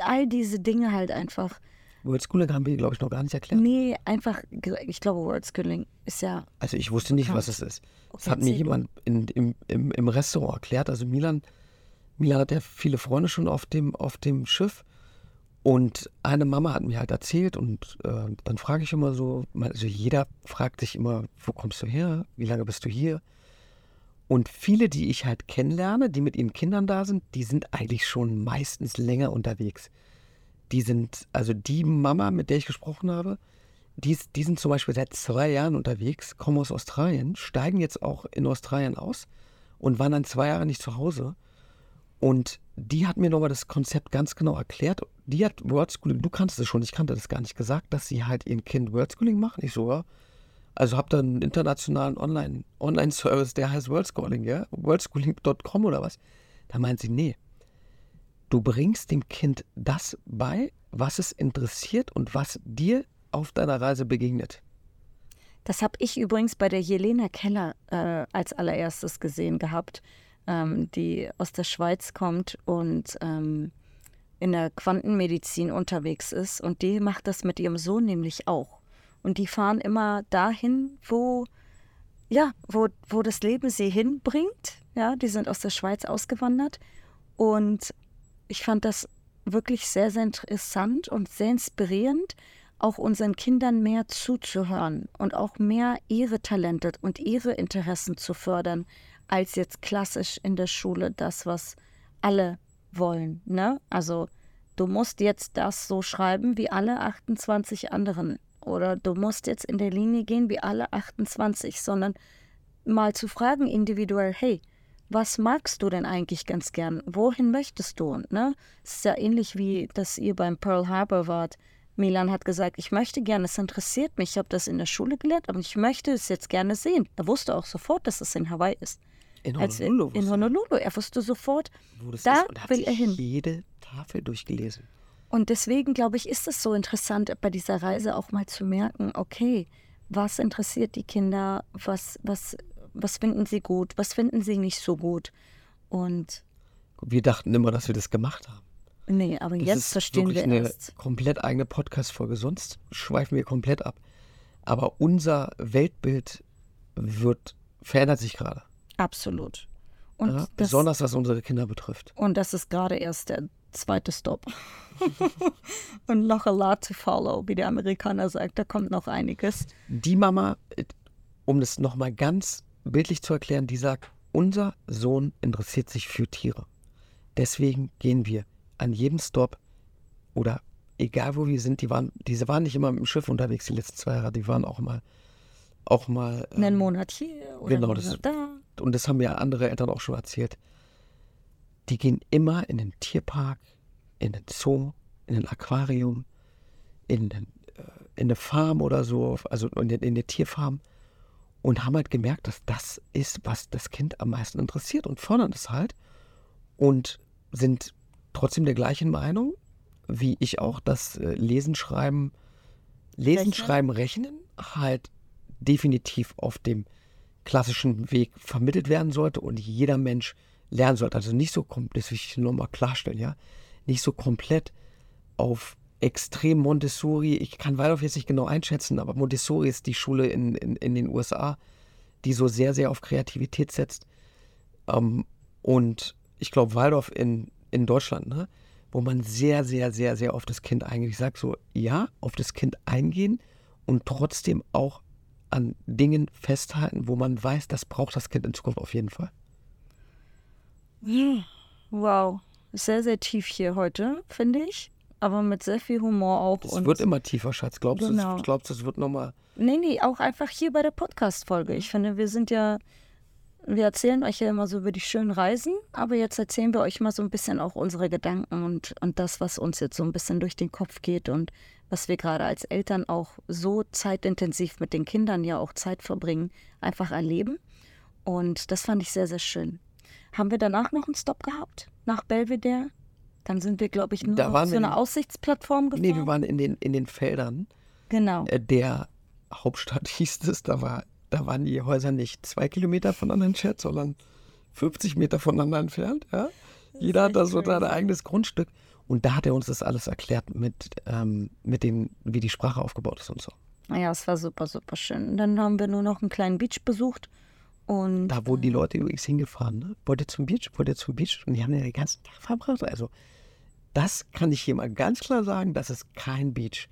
Speaker 1: all diese Dinge halt einfach.
Speaker 2: World Schooling haben wir, glaube ich, noch gar nicht erklärt.
Speaker 1: Nee, einfach, ich glaube, World Schooling ist ja,
Speaker 2: Also ich wusste nicht, was es ist. Das hat mir jemand in, im, im, im Restaurant erklärt. Also Milan, Milan hat ja viele Freunde schon auf dem, auf dem Schiff. Und eine Mama hat mir halt erzählt und äh, dann frage ich immer so, also jeder fragt sich immer, wo kommst du her? Wie lange bist du hier? Und viele, die ich halt kennenlerne, die mit ihren Kindern da sind, die sind eigentlich schon meistens länger unterwegs. Die sind, also die Mama, mit der ich gesprochen habe, die, ist- die sind zum Beispiel seit zwei Jahren unterwegs, kommen aus Australien, steigen jetzt auch in Australien aus und waren dann zwei Jahre nicht zu Hause. Und die hat mir nochmal das Konzept ganz genau erklärt. Die hat World Schooling, du kannst es schon, ich kannte das gar nicht gesagt, dass sie halt ihren Kind World Schooling machen. Ich so, ja. Also habt ihr einen internationalen Online- Online-Service, der heißt World Schooling, ja? Worldschooling.com oder was? Da meint sie, nee. Du bringst dem Kind das bei, was es interessiert und was dir auf deiner Reise begegnet.
Speaker 1: Das habe ich übrigens bei der Jelena Keller äh, als allererstes gesehen gehabt, ähm, die aus der Schweiz kommt und ähm, in der Quantenmedizin unterwegs ist. Und die macht das mit ihrem Sohn nämlich auch. Und die fahren immer dahin, wo, ja, wo, wo das Leben sie hinbringt. Ja, die sind aus der Schweiz ausgewandert. Und ich fand das wirklich sehr, sehr interessant und sehr inspirierend, auch unseren Kindern mehr zuzuhören und auch mehr ihre Talente und ihre Interessen zu fördern, als jetzt klassisch in der Schule das, was alle wollen. Ne? Also du musst jetzt das so schreiben wie alle 28 anderen oder du musst jetzt in der Linie gehen wie alle 28, sondern mal zu fragen individuell, hey, was magst du denn eigentlich ganz gern? Wohin möchtest du? Ne? Es ist ja ähnlich wie, dass ihr beim Pearl Harbor wart. Milan hat gesagt, ich möchte gerne, es interessiert mich, ich habe das in der Schule gelernt, aber ich möchte es jetzt gerne sehen. Er wusste auch sofort, dass es in Hawaii ist.
Speaker 2: In
Speaker 1: Als in,
Speaker 2: Honolulu.
Speaker 1: in Honolulu. Er wusste sofort, da
Speaker 2: ist
Speaker 1: will er hin.
Speaker 2: jede Tafel durchgelesen.
Speaker 1: Und deswegen, glaube ich, ist es so interessant, bei dieser Reise auch mal zu merken, okay, was interessiert die Kinder, was, was, was finden sie gut, was finden sie nicht so gut. Und
Speaker 2: Wir dachten immer, dass wir das gemacht haben.
Speaker 1: nee, aber
Speaker 2: Das
Speaker 1: jetzt
Speaker 2: ist
Speaker 1: verstehen wir
Speaker 2: eine
Speaker 1: erst.
Speaker 2: komplett eigene Podcast-Folge. Sonst schweifen wir komplett ab. Aber unser Weltbild wird, verändert sich gerade.
Speaker 1: Absolut. Und,
Speaker 2: Ja?
Speaker 1: das,
Speaker 2: Besonders was unsere Kinder betrifft.
Speaker 1: und das ist gerade erst der zweite Stop. (laughs) und noch a lot to follow, wie der Amerikaner sagt. Da kommt noch einiges.
Speaker 2: Die Mama, um das nochmal ganz bildlich zu erklären, die sagt, unser Sohn interessiert sich für Tiere. Deswegen gehen wir an jedem Stop oder egal wo wir sind, die waren, diese waren nicht immer mit dem Schiff unterwegs, die letzten zwei Jahre, die waren auch mal, auch mal. ähm,
Speaker 1: Einen Monat hier oder
Speaker 2: genau,
Speaker 1: einen
Speaker 2: das-
Speaker 1: Monat da.
Speaker 2: Und das haben mir andere Eltern auch schon erzählt, die gehen immer in den Tierpark, in den Zoo, in ein Aquarium, in, den, äh, in eine Farm oder so, also in eine Tierfarm und haben halt gemerkt, dass das ist, was das Kind am meisten interessiert und fördern es halt und sind trotzdem der gleichen Meinung wie ich auch, dass äh, Lesen, Schreiben, Lesen,
Speaker 1: Rechnen?
Speaker 2: Schreiben, Rechnen halt definitiv auf dem klassischen Weg vermittelt werden sollte und jeder Mensch lernen sollte. Also nicht so komplett, das will ich nochmal klarstellen, ja, nicht so komplett auf extrem Montessori. Ich kann Waldorf jetzt nicht genau einschätzen, aber Montessori ist die Schule in, in, in den USA, die so sehr, sehr auf Kreativität setzt. Ähm, und ich glaube, Waldorf in, in Deutschland, ne? wo man sehr, sehr, sehr, sehr auf das Kind eingeht. Ich sage so, ja, auf das Kind eingehen und trotzdem auch an Dingen festhalten, wo man weiß, das braucht das Kind in Zukunft auf jeden Fall.
Speaker 1: Wow, sehr, sehr tief hier heute, finde ich. Aber mit sehr viel Humor auch.
Speaker 2: Es wird immer tiefer, Schatz. Glaubst du,
Speaker 1: Genau.
Speaker 2: es- glaubst, du, es wird nochmal.
Speaker 1: Nee, nee, auch einfach hier bei der Podcast-Folge. Ich finde, wir sind ja, wir erzählen euch ja immer so über die schönen Reisen, aber jetzt erzählen wir euch mal so ein bisschen auch unsere Gedanken und, und das, was uns jetzt so ein bisschen durch den Kopf geht und was wir gerade als Eltern auch so zeitintensiv mit den Kindern ja auch Zeit verbringen, einfach erleben. Und das fand ich sehr, sehr schön. Haben wir danach noch einen Stop gehabt? Nach Belvedere? Dann sind wir, glaube ich, nur
Speaker 2: Da waren
Speaker 1: so
Speaker 2: wir
Speaker 1: eine
Speaker 2: nicht.
Speaker 1: Aussichtsplattform gefahren.
Speaker 2: Nee, wir waren in den, in den Feldern
Speaker 1: Genau.
Speaker 2: äh, der Hauptstadt, (laughs) hieß es. Da, war, da waren die Häuser nicht zwei Kilometer voneinander entfernt, sondern 50 Meter voneinander entfernt. Ja? Jeder hat da so sein eigenes Grundstück. Und da hat er uns das alles erklärt, mit, ähm, mit dem, wie die Sprache aufgebaut ist und so.
Speaker 1: Ja, es war super, super schön. Dann haben wir nur noch einen kleinen Beach besucht. Und
Speaker 2: Da wurden die Leute übrigens hingefahren. Ne? Wollt ihr zum Beach? Wollt ihr zum Beach? Und die haben ja den ganzen Tag verbracht. Also, das kann ich hier mal ganz klar sagen: Das ist kein Beach,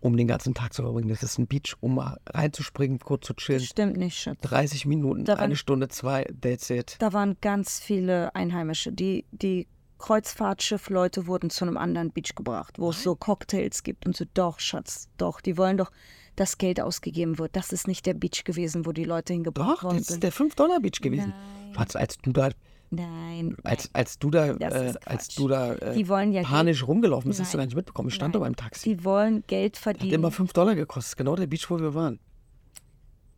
Speaker 2: um den ganzen Tag zu verbringen. Das ist ein Beach, um mal reinzuspringen, kurz zu chillen.
Speaker 1: stimmt nicht, Schatz.
Speaker 2: 30 Minuten,
Speaker 1: Da waren-
Speaker 2: eine Stunde, zwei, that's it.
Speaker 1: Da waren ganz viele Einheimische. Die, die Kreuzfahrtschiffleute wurden zu einem anderen Beach gebracht, wo es so Cocktails gibt und so. Doch, Schatz, doch. Die wollen doch, dass Geld ausgegeben wird. Das ist nicht der Beach gewesen, wo die Leute hingebracht
Speaker 2: Doch,
Speaker 1: worden
Speaker 2: das ist
Speaker 1: sind.
Speaker 2: der 5-Dollar-Beach gewesen.
Speaker 1: Nein.
Speaker 2: Schatz, als du da,
Speaker 1: Nein.
Speaker 2: als, als du da,
Speaker 1: Das
Speaker 2: äh, als du da äh,
Speaker 1: Die wollen ja
Speaker 2: panisch rumgelaufen bist, hast du gar nicht mitbekommen. Ich stand
Speaker 1: Nein.
Speaker 2: da beim Taxi.
Speaker 1: Die wollen Geld
Speaker 2: Hat
Speaker 1: verdienen.
Speaker 2: immer 5 Dollar gekostet. Genau der Beach, wo wir waren.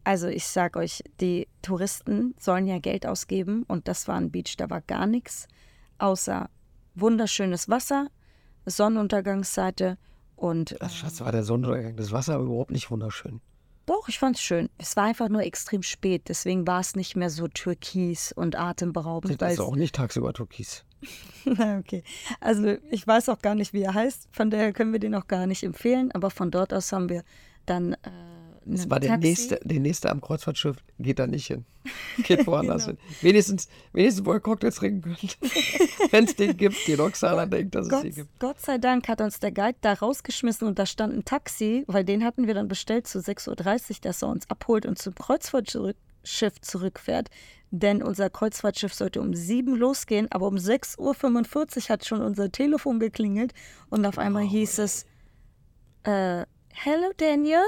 Speaker 1: Also ich sag euch, die Touristen sollen ja Geld ausgeben und das war ein Beach, da war gar nichts außer wunderschönes Wasser, Sonnenuntergangsseite und
Speaker 2: Ach, Schatz, war der Sonnenuntergang. Das Wasser aber überhaupt nicht wunderschön.
Speaker 1: doch, ich fand's schön. Es war einfach nur extrem spät, deswegen war es nicht mehr so türkis und atemberaubend.
Speaker 2: Das ist
Speaker 1: es-
Speaker 2: auch nicht tagsüber Türkis. (laughs)
Speaker 1: Okay. Also ich weiß auch gar nicht, wie er heißt, von daher können wir den auch gar nicht empfehlen, aber von dort aus haben wir dann äh,
Speaker 2: Das war der
Speaker 1: Taxi.
Speaker 2: nächste, der nächste am Kreuzfahrtschiff, geht da nicht hin. (laughs) Geht woanders
Speaker 1: Genau.
Speaker 2: hin. Wenigstens, wenigstens, wo ihr Cocktails trinken könnt. (laughs) Wenn es den gibt, den Oksana denkt, dass es
Speaker 1: Gott,
Speaker 2: sie gibt.
Speaker 1: Gott sei Dank hat uns der Guide da rausgeschmissen und da stand ein Taxi, weil den hatten wir dann bestellt zu 6.30 Uhr, dass er uns abholt und zum Kreuzfahrtschiff zurückfährt. Denn unser Kreuzfahrtschiff sollte um 7 losgehen, aber um 6.45 Uhr hat schon unser Telefon geklingelt und auf einmal hieß es, äh, Hello Daniel,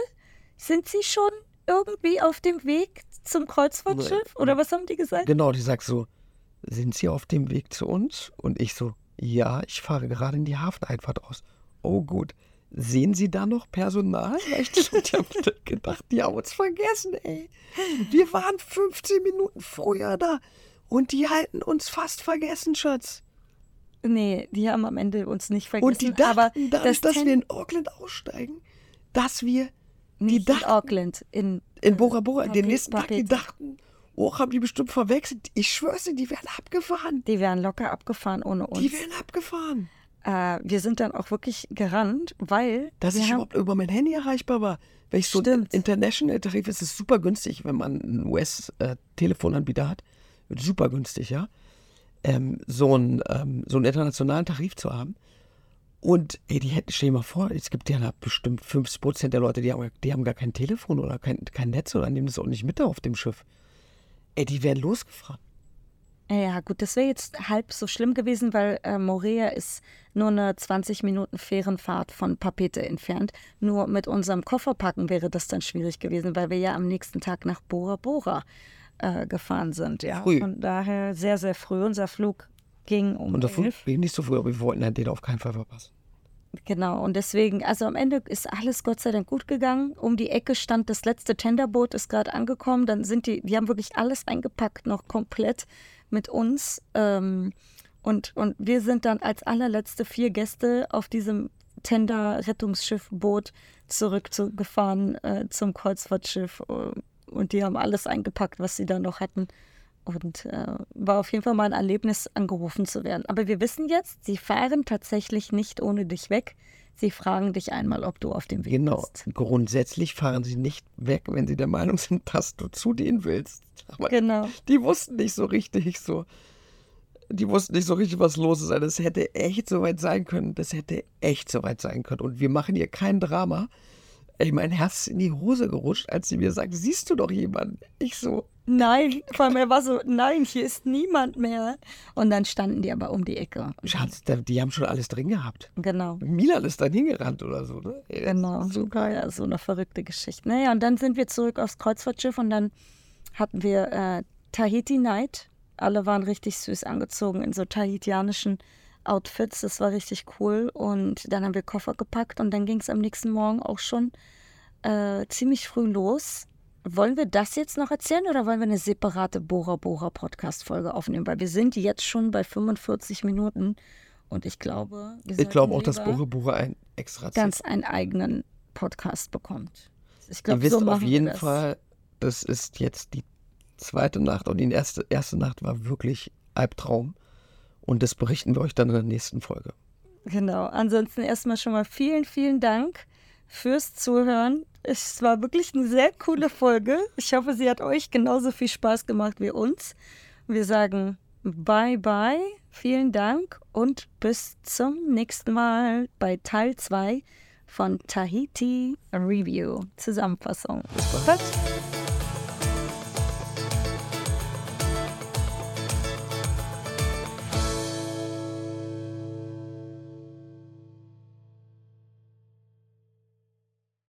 Speaker 1: sind Sie schon irgendwie auf dem Weg zum Kreuzfahrtschiff? Oder was haben die gesagt?
Speaker 2: Genau, die sagt so, sind Sie auf dem Weg zu uns? Und ich so, ja, ich fahre gerade in die Hafeneinfahrt aus. Oh gut. Sehen Sie da noch Personal? Die (laughs) haben gedacht, die haben uns vergessen, ey. Wir waren 15 Minuten vorher da. Und die halten uns fast vergessen, Schatz.
Speaker 1: Nee, die haben am Ende uns nicht vergessen.
Speaker 2: Und die dachten,
Speaker 1: aber
Speaker 2: dadurch,
Speaker 1: das
Speaker 2: dass wir in Auckland aussteigen, dass wir die
Speaker 1: Nicht in
Speaker 2: dachten,
Speaker 1: Auckland, in,
Speaker 2: in Bora Bora, den
Speaker 1: Pape-
Speaker 2: nächsten Tag, die dachten, oh, haben die bestimmt verwechselt. Ich schwör's dir, die werden abgefahren.
Speaker 1: die wären locker abgefahren ohne uns.
Speaker 2: Die werden abgefahren.
Speaker 1: äh, wir sind dann auch wirklich gerannt, weil
Speaker 2: Dass ich
Speaker 1: haben,
Speaker 2: überhaupt über mein Handy erreichbar war. Weil ich so
Speaker 1: Stimmt.
Speaker 2: International-Tarif ist es super günstig, wenn man einen US-Telefonanbieter hat. Super günstig, ja. Ähm, so, einen, ähm, so einen internationalen Tarif zu haben. Und ey, die hätten, stell dir mal vor, es gibt ja bestimmt 50 Prozent der Leute, die haben, die haben gar kein Telefon oder kein, kein Netz oder nehmen das auch nicht mit auf dem Schiff. Ey, die wären losgefahren.
Speaker 1: ja gut, das wäre jetzt halb so schlimm gewesen, weil äh, Morea ist nur eine 20 Minuten Fährenfahrt von Papete entfernt. Nur mit unserem Kofferpacken wäre das dann schwierig gewesen, weil wir ja am nächsten Tag nach Bora Bora äh, gefahren sind. Ja.
Speaker 2: Früh.
Speaker 1: Von daher sehr, sehr früh. Unser Flug ging um
Speaker 2: Und bin ich nicht so früh, aber wir wollten halt den auf keinen Fall verpassen.
Speaker 1: Genau, und deswegen, also am Ende ist alles Gott sei Dank gut gegangen. Um die Ecke stand das letzte Tenderboot, ist gerade angekommen. Dann sind die, die haben wirklich alles eingepackt, noch komplett mit uns. Ähm, und, und wir sind dann als allerletzte vier Gäste auf diesem Tender-Rettungsschiff-Boot zurückgefahren äh, zum Kreuzfahrtschiff. äh, Und die haben alles eingepackt, was sie da noch hatten. Und äh, war auf jeden Fall mal ein Erlebnis, angerufen zu werden. Aber wir wissen jetzt, sie fahren tatsächlich nicht ohne dich weg. Sie fragen dich einmal, ob du auf dem Weg
Speaker 2: Genau.
Speaker 1: bist.
Speaker 2: Grundsätzlich fahren sie nicht weg, wenn sie der Meinung sind, dass du zu denen willst. Aber
Speaker 1: Genau.
Speaker 2: die wussten nicht so richtig so. Die wussten nicht so richtig, was los ist. Das hätte echt so weit sein können. Das hätte echt so weit sein können. Und wir machen hier kein Drama. Ey, mein Herz ist in die Hose gerutscht, als sie mir sagt, siehst du doch jemanden? Ich so,
Speaker 1: Nein, vor allem er war so, nein, hier ist niemand mehr. Und dann standen die aber um die Ecke.
Speaker 2: Schatz, die haben schon alles drin gehabt.
Speaker 1: Genau.
Speaker 2: Milan ist dann hingerannt oder so, ne?
Speaker 1: Genau.
Speaker 2: So geil.
Speaker 1: Ja, so eine verrückte Geschichte. Naja, und dann sind wir zurück aufs Kreuzfahrtschiff und dann hatten wir äh, Tahiti Night. Alle waren richtig süß angezogen in so tahitianischen Outfits. Das war richtig cool. Und dann haben wir Koffer gepackt und dann ging es am nächsten Morgen auch schon äh, ziemlich früh los. Wollen wir das jetzt noch erzählen oder wollen wir eine separate Bora Bora Podcast-Folge aufnehmen? Weil wir sind jetzt schon bei 45 Minuten und ich glaube, wir
Speaker 2: Ich glaube auch, dass Bure Bure ein extra
Speaker 1: ganz einen eigenen Podcast bekommt. Ich
Speaker 2: Ihr
Speaker 1: glaube,
Speaker 2: wisst
Speaker 1: so
Speaker 2: auf
Speaker 1: machen wir
Speaker 2: jeden
Speaker 1: das.
Speaker 2: Fall, das ist jetzt die zweite Nacht und die erste, erste Nacht war wirklich Albtraum. Und das berichten wir euch dann in der nächsten Folge.
Speaker 1: Genau. Ansonsten erstmal schon mal vielen, vielen Dank fürs Zuhören. Es war wirklich eine sehr coole Folge. Ich hoffe, sie hat euch genauso viel Spaß gemacht wie uns. Wir sagen bye bye, vielen Dank und bis zum nächsten Mal bei Teil 2 von Tahiti Review Zusammenfassung.
Speaker 2: Bis bald.